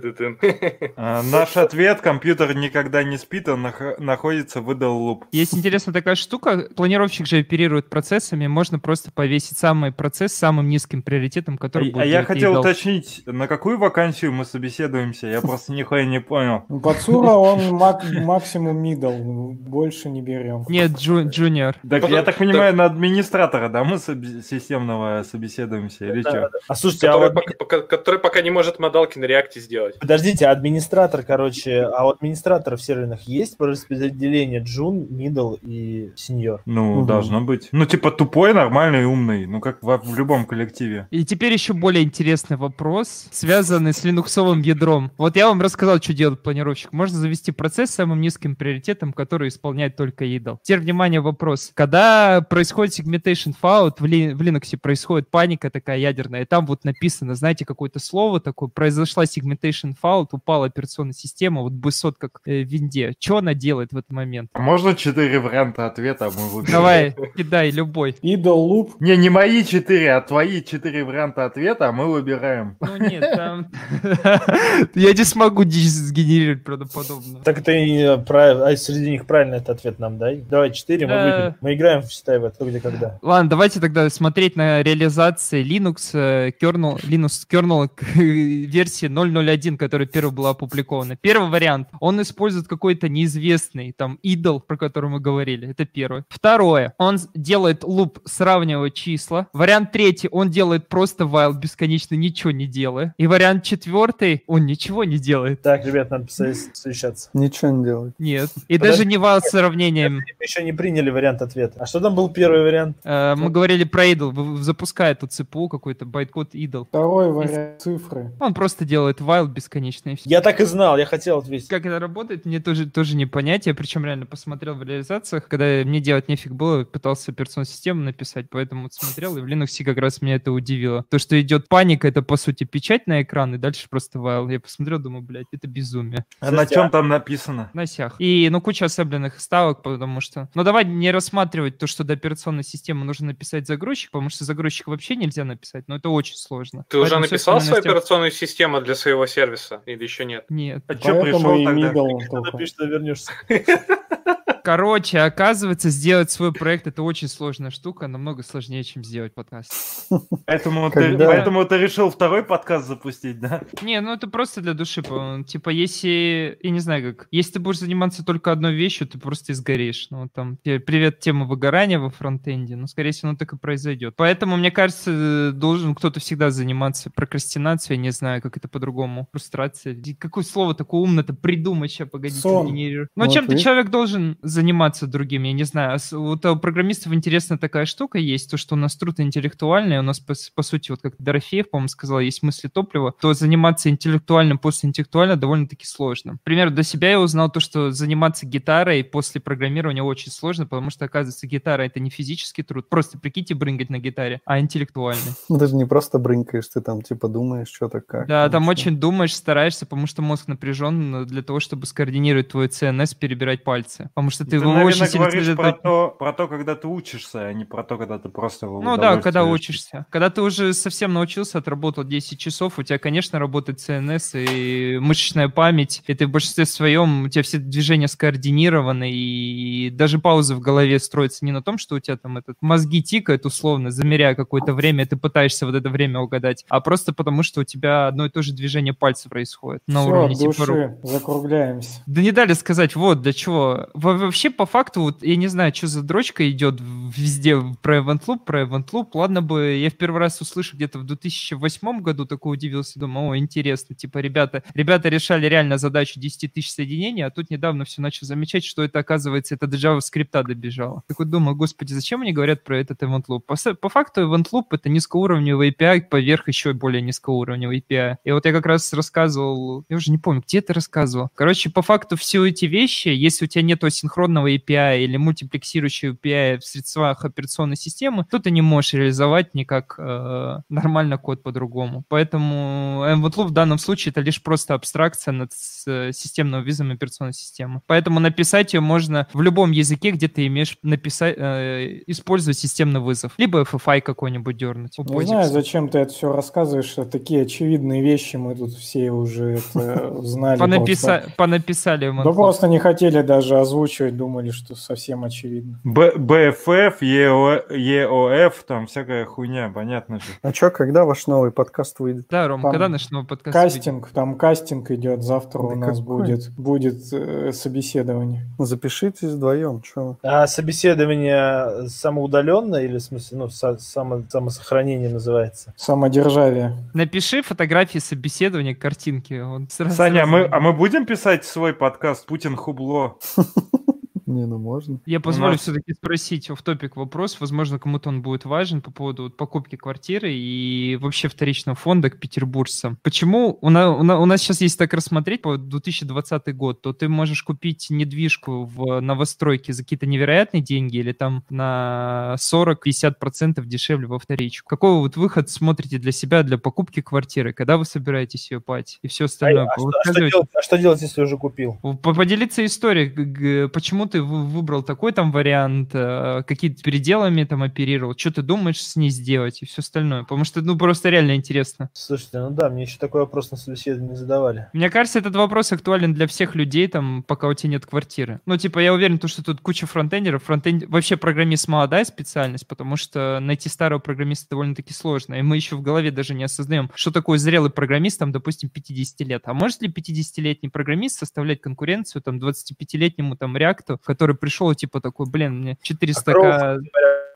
А, Наш ответ, компьютер никогда не спит, он нах- находится в idle loop. Есть интересная такая штука, планировщик же оперирует процессами, можно просто повесить самый процесс с самым низким приоритетом, А, который будет а я хотел уточнить, на какую вакансию мы собеседуемся? Я просто нихуя не понял. Ну, [LAUGHS] Пацура, он мак- максимум middle, больше не берем. Нет, джу- джуниор. Так, Ну, я да- так понимаю, на администратора, да, мы соб- системного собеседуемся или что? А слушайте, а Который вот- пока- пока- который пока не может модалки на реакте сделать. подождите, администратор, короче, а у администраторов серверных есть распределение джун, middle и сеньор? Ну, Мгм. должно быть. Ну, типа тупой, нормальный, умный. Ну, как во- в любом коллективе. И теперь еще более интересный вопрос, связанный с линуксовым ядром. Вот я вам рассказал, что делает планировщик. Можно завести процесс с самым низким приоритетом, который исполняет только idle. Теперь, внимание, вопрос. Когда происходит segmentation fault, в, Ли- в Linux происходит паника такая ядерная, и там вот написано, знаете, какое-то слово такое, произошла segmentation fault, упала операционная система, вот бысот как э, в винде. Что она делает в этот момент? Можно четыре варианта ответа, а мы выберем? Давай, кидай любой. Idle loop, Не, не мои четыре, а твои четыре варианта ответа, а мы выбираем. Ну нет, там... [LAUGHS] Я не смогу дичь сгенерировать правдоподобно. Так это и э, прав- а среди них правильный этот ответ нам дай. Давай, четыре, мы Да. выберем. Мы играем, считай, в это, где когда. Ладно, давайте тогда смотреть на реализации Linux э, kernel, Linux kernel [LAUGHS] версии 0.01, которая первая была опубликована. Первый вариант. Он использует какой-то неизвестный там идол, про который мы говорили. Это первое. Второе. Он делает луп, сравнивая числа. Вариант третий. Он делает просто while бесконечно ничего не делая. И вариант четвертый. Он ничего не делает. Так, ребят, надо совещаться. Ничего не делать. Нет. И Подожди. даже не while с сравнением. Еще не приняли вариант ответа. А что там был первый вариант? Э, Мы говорили про idle. Запускает тут ЦПУ какой-то байткод idle. второй вариант цифры. Он просто делает while и все. Я так и знал, я хотел ответить. Как это работает, мне тоже, тоже не понять. Я причем реально посмотрел в реализациях, когда мне делать нефиг было, пытался операционную систему написать, поэтому вот смотрел, и в Linux как раз меня это удивило. То, что идет паника, это по сути печать на экран, и дальше просто while. Я посмотрел, думаю, блядь, это безумие. А на чем там написано? На сях. И, ну, куча особенных ставок, потому что... Ну, давай не рассматривать то, что до операционной системы нужно написать загрузчик, потому что загрузчик вообще нельзя написать, но это очень сложно. Ты уже Поэтому написал свою операционную систему для своего сервиса? Или еще нет? Нет. А что пришел тогда? Ты напишешь, что вернешься. [LAUGHS] Короче, оказывается, сделать свой проект это очень сложная штука, намного сложнее, чем сделать подкаст. [LAUGHS] Поэтому, ты, поэтому ты решил второй подкаст запустить, да? Не, ну это просто для души. по-моему. Типа, если, я не знаю как, если ты будешь заниматься только одной вещью, ты просто изгоришь. Ну, там, привет, тема выгорания во фронтенде, ну, скорее всего, оно так и произойдет. Поэтому, мне кажется, должен кто-то всегда заниматься прокрастинацией, не знаю, как это по-другому, фрустрацией. Ди- Какое слово такое умное-то придумать сейчас, погодите, Сон. генерирую. Ну, Вот чем-то человек должен заниматься другим, я не знаю. Вот у программистов интересная такая штука есть, то, что у нас труд интеллектуальный, у нас, по, по сути, вот как Дорофеев, по-моему, сказал, есть мысли топлива, то заниматься интеллектуальным после интеллектуально довольно-таки сложно. К примеру, для себя я узнал то, что заниматься гитарой после программирования очень сложно, потому что, оказывается, гитара — это не физический труд, просто, прикиньте, брыгать на гитаре, а интеллектуальный. Ну, Ты же не просто брынкаешь, ты там типа думаешь, что-то как. Да, там очень думаешь, стараешься, потому что мозг напряжен для того, чтобы скоординировать твой CNS, перебирать пальцы. Потому что ты, Ты, его наверное, очень сильно говоришь про то, про то, когда ты учишься, а не про то, когда ты просто Ну да, когда учишься. Когда ты уже совсем научился, отработал 10 часов, у тебя, конечно, работает CNS и мышечная память, и ты в большинстве своем, у тебя все движения скоординированы, и даже паузы в голове строятся не на том, что у тебя там этот мозги тикают условно, замеряя какое-то время, и ты пытаешься вот это время угадать, а просто потому, что у тебя одно и то же движение пальцев происходит на Все, уровне от типа рук. души, закругляемся. Да не дали сказать, вот для чего. Во, во вообще, по факту, вот, я не знаю, что за дрочка идет везде про Event Loop, про Event Loop. Ладно бы, я в первый раз услышал где-то в 2008 году, такой удивился, думаю, о, интересно, типа, ребята, ребята решали реально задачу 10 тысяч соединений, а тут недавно все начал замечать, что это, оказывается, это до JavaScript добежало. Так вот думаю, господи, зачем они говорят про этот Event Loop? По, по факту Event Loop это низкоуровневый API поверх еще более низкоуровневого API. И вот я как раз рассказывал, я уже не помню, где ты рассказывал. Короче, по факту все эти вещи, если у тебя нет асинхронного API или мультиплексирующего API в средствах операционной системы, то ты не можешь реализовать никак э, нормально код по-другому. Поэтому MVLOOP в данном случае это лишь просто абстракция над э, системным визом операционной системы. Поэтому написать ее можно в любом языке, где ты имеешь написать, э, использовать системный вызов. Либо FFI какой-нибудь дернуть. Не знаю, зачем ты это все рассказываешь. Такие очевидные вещи мы тут все уже [LAUGHS] знали. Понаписа... Понаписали. Да просто не хотели даже озвучивать, думали, что совсем очевидно. БФФ, ЕОФ, там всякая хуйня, понятно же. А что, когда ваш новый подкаст выйдет? Да, Ром, когда наш новый подкаст Кастинг, там кастинг идет, завтра у нас будет, будет э, собеседование. Запишитесь вдвоем, что А собеседование самоудаленное или, в смысле, ну, само, самосохранение называется? Самодержавие. Напиши фотографии собеседования, картинки. Он сразу, Саня, сразу... А, мы, а мы будем писать свой подкаст «Путин хубло»? [LAUGHS] Не, ну можно. Я позволю нас... все-таки спросить в топик вопрос. Возможно, кому-то он будет важен по поводу вот, покупки квартиры и вообще вторичного фонда к петербуржцам. Почему у нас, у нас сейчас, если так рассмотреть, по 2020 год, то ты можешь купить недвижку в новостройке за какие-то невероятные деньги или там на 40-50% дешевле во вторичку. Какой вот выход смотрите для себя, для покупки квартиры? Когда вы собираетесь ее платить и все остальное? А, а, что, а, что, делать, а что делать, если уже купил? Поделиться историей. Почему ты выбрал такой там вариант, э, какие-то переделами там оперировал, что ты думаешь с ней сделать и все остальное. Потому что, ну, просто реально интересно. Слушайте, ну да, мне еще такой вопрос на собеседовании задавали. Мне кажется, этот вопрос актуален для всех людей, там, пока у тебя нет квартиры. Ну, типа, я уверен, то, что тут куча фронтендеров. Фронтенд... Вообще программист молодая специальность, потому что найти старого программиста довольно-таки сложно. И мы еще в голове даже не осознаем, что такое зрелый программист, там, допустим, 50 лет. А может ли 50-летний программист составлять конкуренцию там 25-летнему там реакту, который пришел типа такой, блин, мне 400 а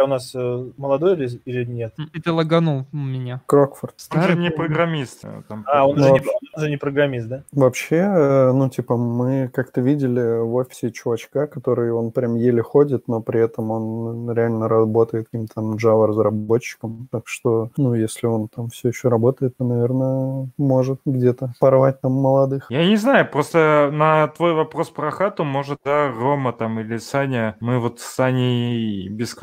у нас э, молодой или, или нет? Это лаганул меня. Крокфорд. Старый он же не программист. Э, там, а, он, же не, он же не программист, да? Вообще, э, ну, типа, мы как-то видели в офисе чувачка, который, он прям еле ходит, но при этом он реально работает каким-то там Java-разработчиком. Так что, ну, если он там все еще работает, то, наверное, может где-то порвать там молодых. Я не знаю, просто на твой вопрос про хату, может, да, Рома там или Саня, мы вот с Саней без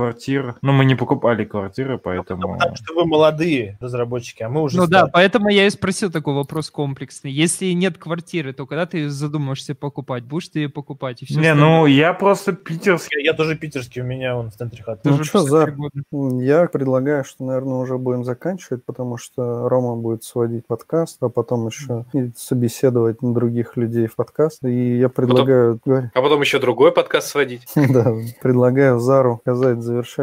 квартир, но мы не покупали квартиры, поэтому... Ну, потому что вы молодые разработчики, а мы уже... Ну стали. да, поэтому я и спросил такой вопрос комплексный. Если нет квартиры, то когда ты задумаешься покупать, будешь ты ее покупать? И все не, остальное? ну я просто питерский. Я, я тоже питерский, у меня он в центре хаты. Ну что, за... Я предлагаю, что, наверное, уже будем заканчивать, потому что Рома будет сводить подкаст, а потом еще собеседовать других людей в подкаст. И я предлагаю... Потом... А потом еще другой подкаст сводить. [LAUGHS] Да, предлагаю Зару сказать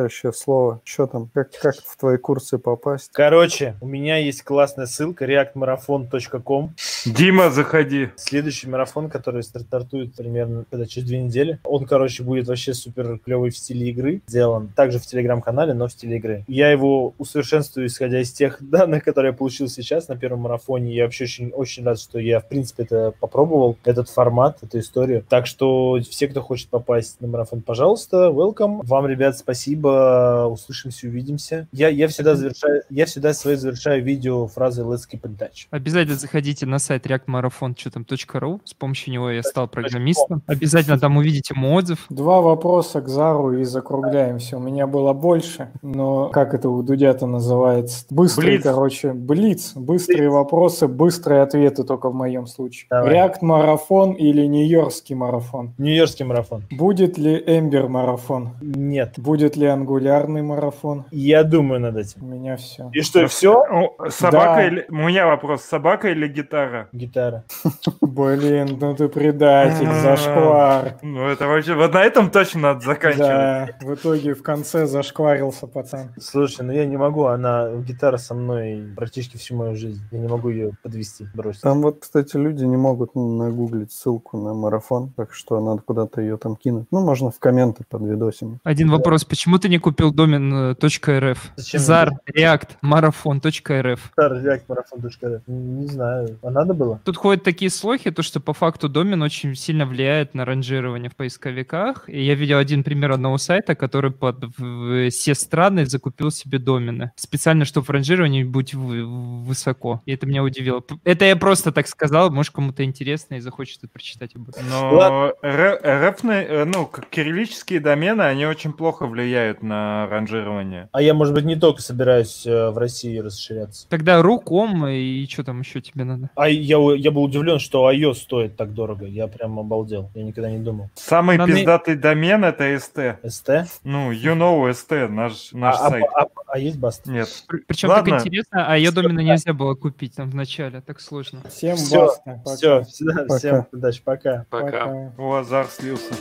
завершающее слово. Что там, как, как в твои курсы попасть? Короче, у меня есть классная ссылка reactmarathon.com. Дима, заходи. Следующий марафон, который стартует примерно когда, через две недели. Он, короче, будет вообще супер клевый в стиле игры. Сделан также в телеграм-канале, но в стиле игры. Я его усовершенствую, исходя из тех [LAUGHS] данных, которые я получил сейчас на первом марафоне. Я вообще очень, очень рад, что я, в принципе, это попробовал, этот формат, эту историю. Так что все, кто хочет попасть на марафон, пожалуйста, welcome. Вам, ребят, спасибо. Услышимся, увидимся. Я, я всегда завершаю, я всегда свои завершаю видео фразой Let's keep in touch. Обязательно заходите на сайт reactmarathon.ру. С помощью него я стал программистом. Обязательно там увидите мой отзыв. Два вопроса к Зару и закругляемся. У меня было больше, но как это у Дудя-то называется? Быстрые, блиц. короче, блиц. Быстрые блиц. вопросы, быстрые ответы только в моем случае. Реакт-марафон или Нью-Йоркский марафон? Нью-Йоркский марафон. Будет ли Эмбер марафон? Нет. Будет ли Angular ангулярный марафон. Я думаю над этим. У меня все. И что, все? О, Собака Да. или... У меня вопрос. Собака или гитара? Гитара. [LAUGHS] Блин, ну ты предатель, А. зашквар. Ну, это вообще... Вот на этом точно надо заканчивать. Да, в итоге в конце зашкварился пацан. Слушай, ну я не могу, она гитара со мной практически всю мою жизнь. Я не могу ее подвести, бросить. Там вот, кстати, люди не могут нагуглить ссылку на марафон, так что надо куда-то ее там кинуть. Ну, можно в комменты под видосом. Один вопрос. Почему ты не купил домен э, .rf? Зачем Зар? React, Марафон.рф. React Не знаю. А надо было? Тут ходят такие слухи, то что по факту домен очень сильно влияет на ранжирование в поисковиках. И я видел один пример одного сайта, который под все страны закупил себе домены. Специально, чтобы в ранжировании быть вы- высоко. И это меня удивило. Это я просто так сказал, может кому-то интересно и захочет это прочитать об этом. Но р- РФные, э, ну, кириллические домены, они очень плохо влияют на ранжирование. А я, может быть, не только собираюсь э, в России расширяться. Тогда руком и что там еще тебе надо? А я, у- я был удивлен, что iOS стоит так дорого. Я прям обалдел. Я никогда не думал. Самый Надо- пиздатый домен это ST. ST? Ну, you know ST, наш, наш а, а- сайт. а- а есть Баст? Нет. Причем Ладно. так интересно, а ее домена нельзя было купить там в начале, так сложно. Всем Всё, баста. Пока. Все, всем удачи, пока. Пока. Пока. О, Азар слился.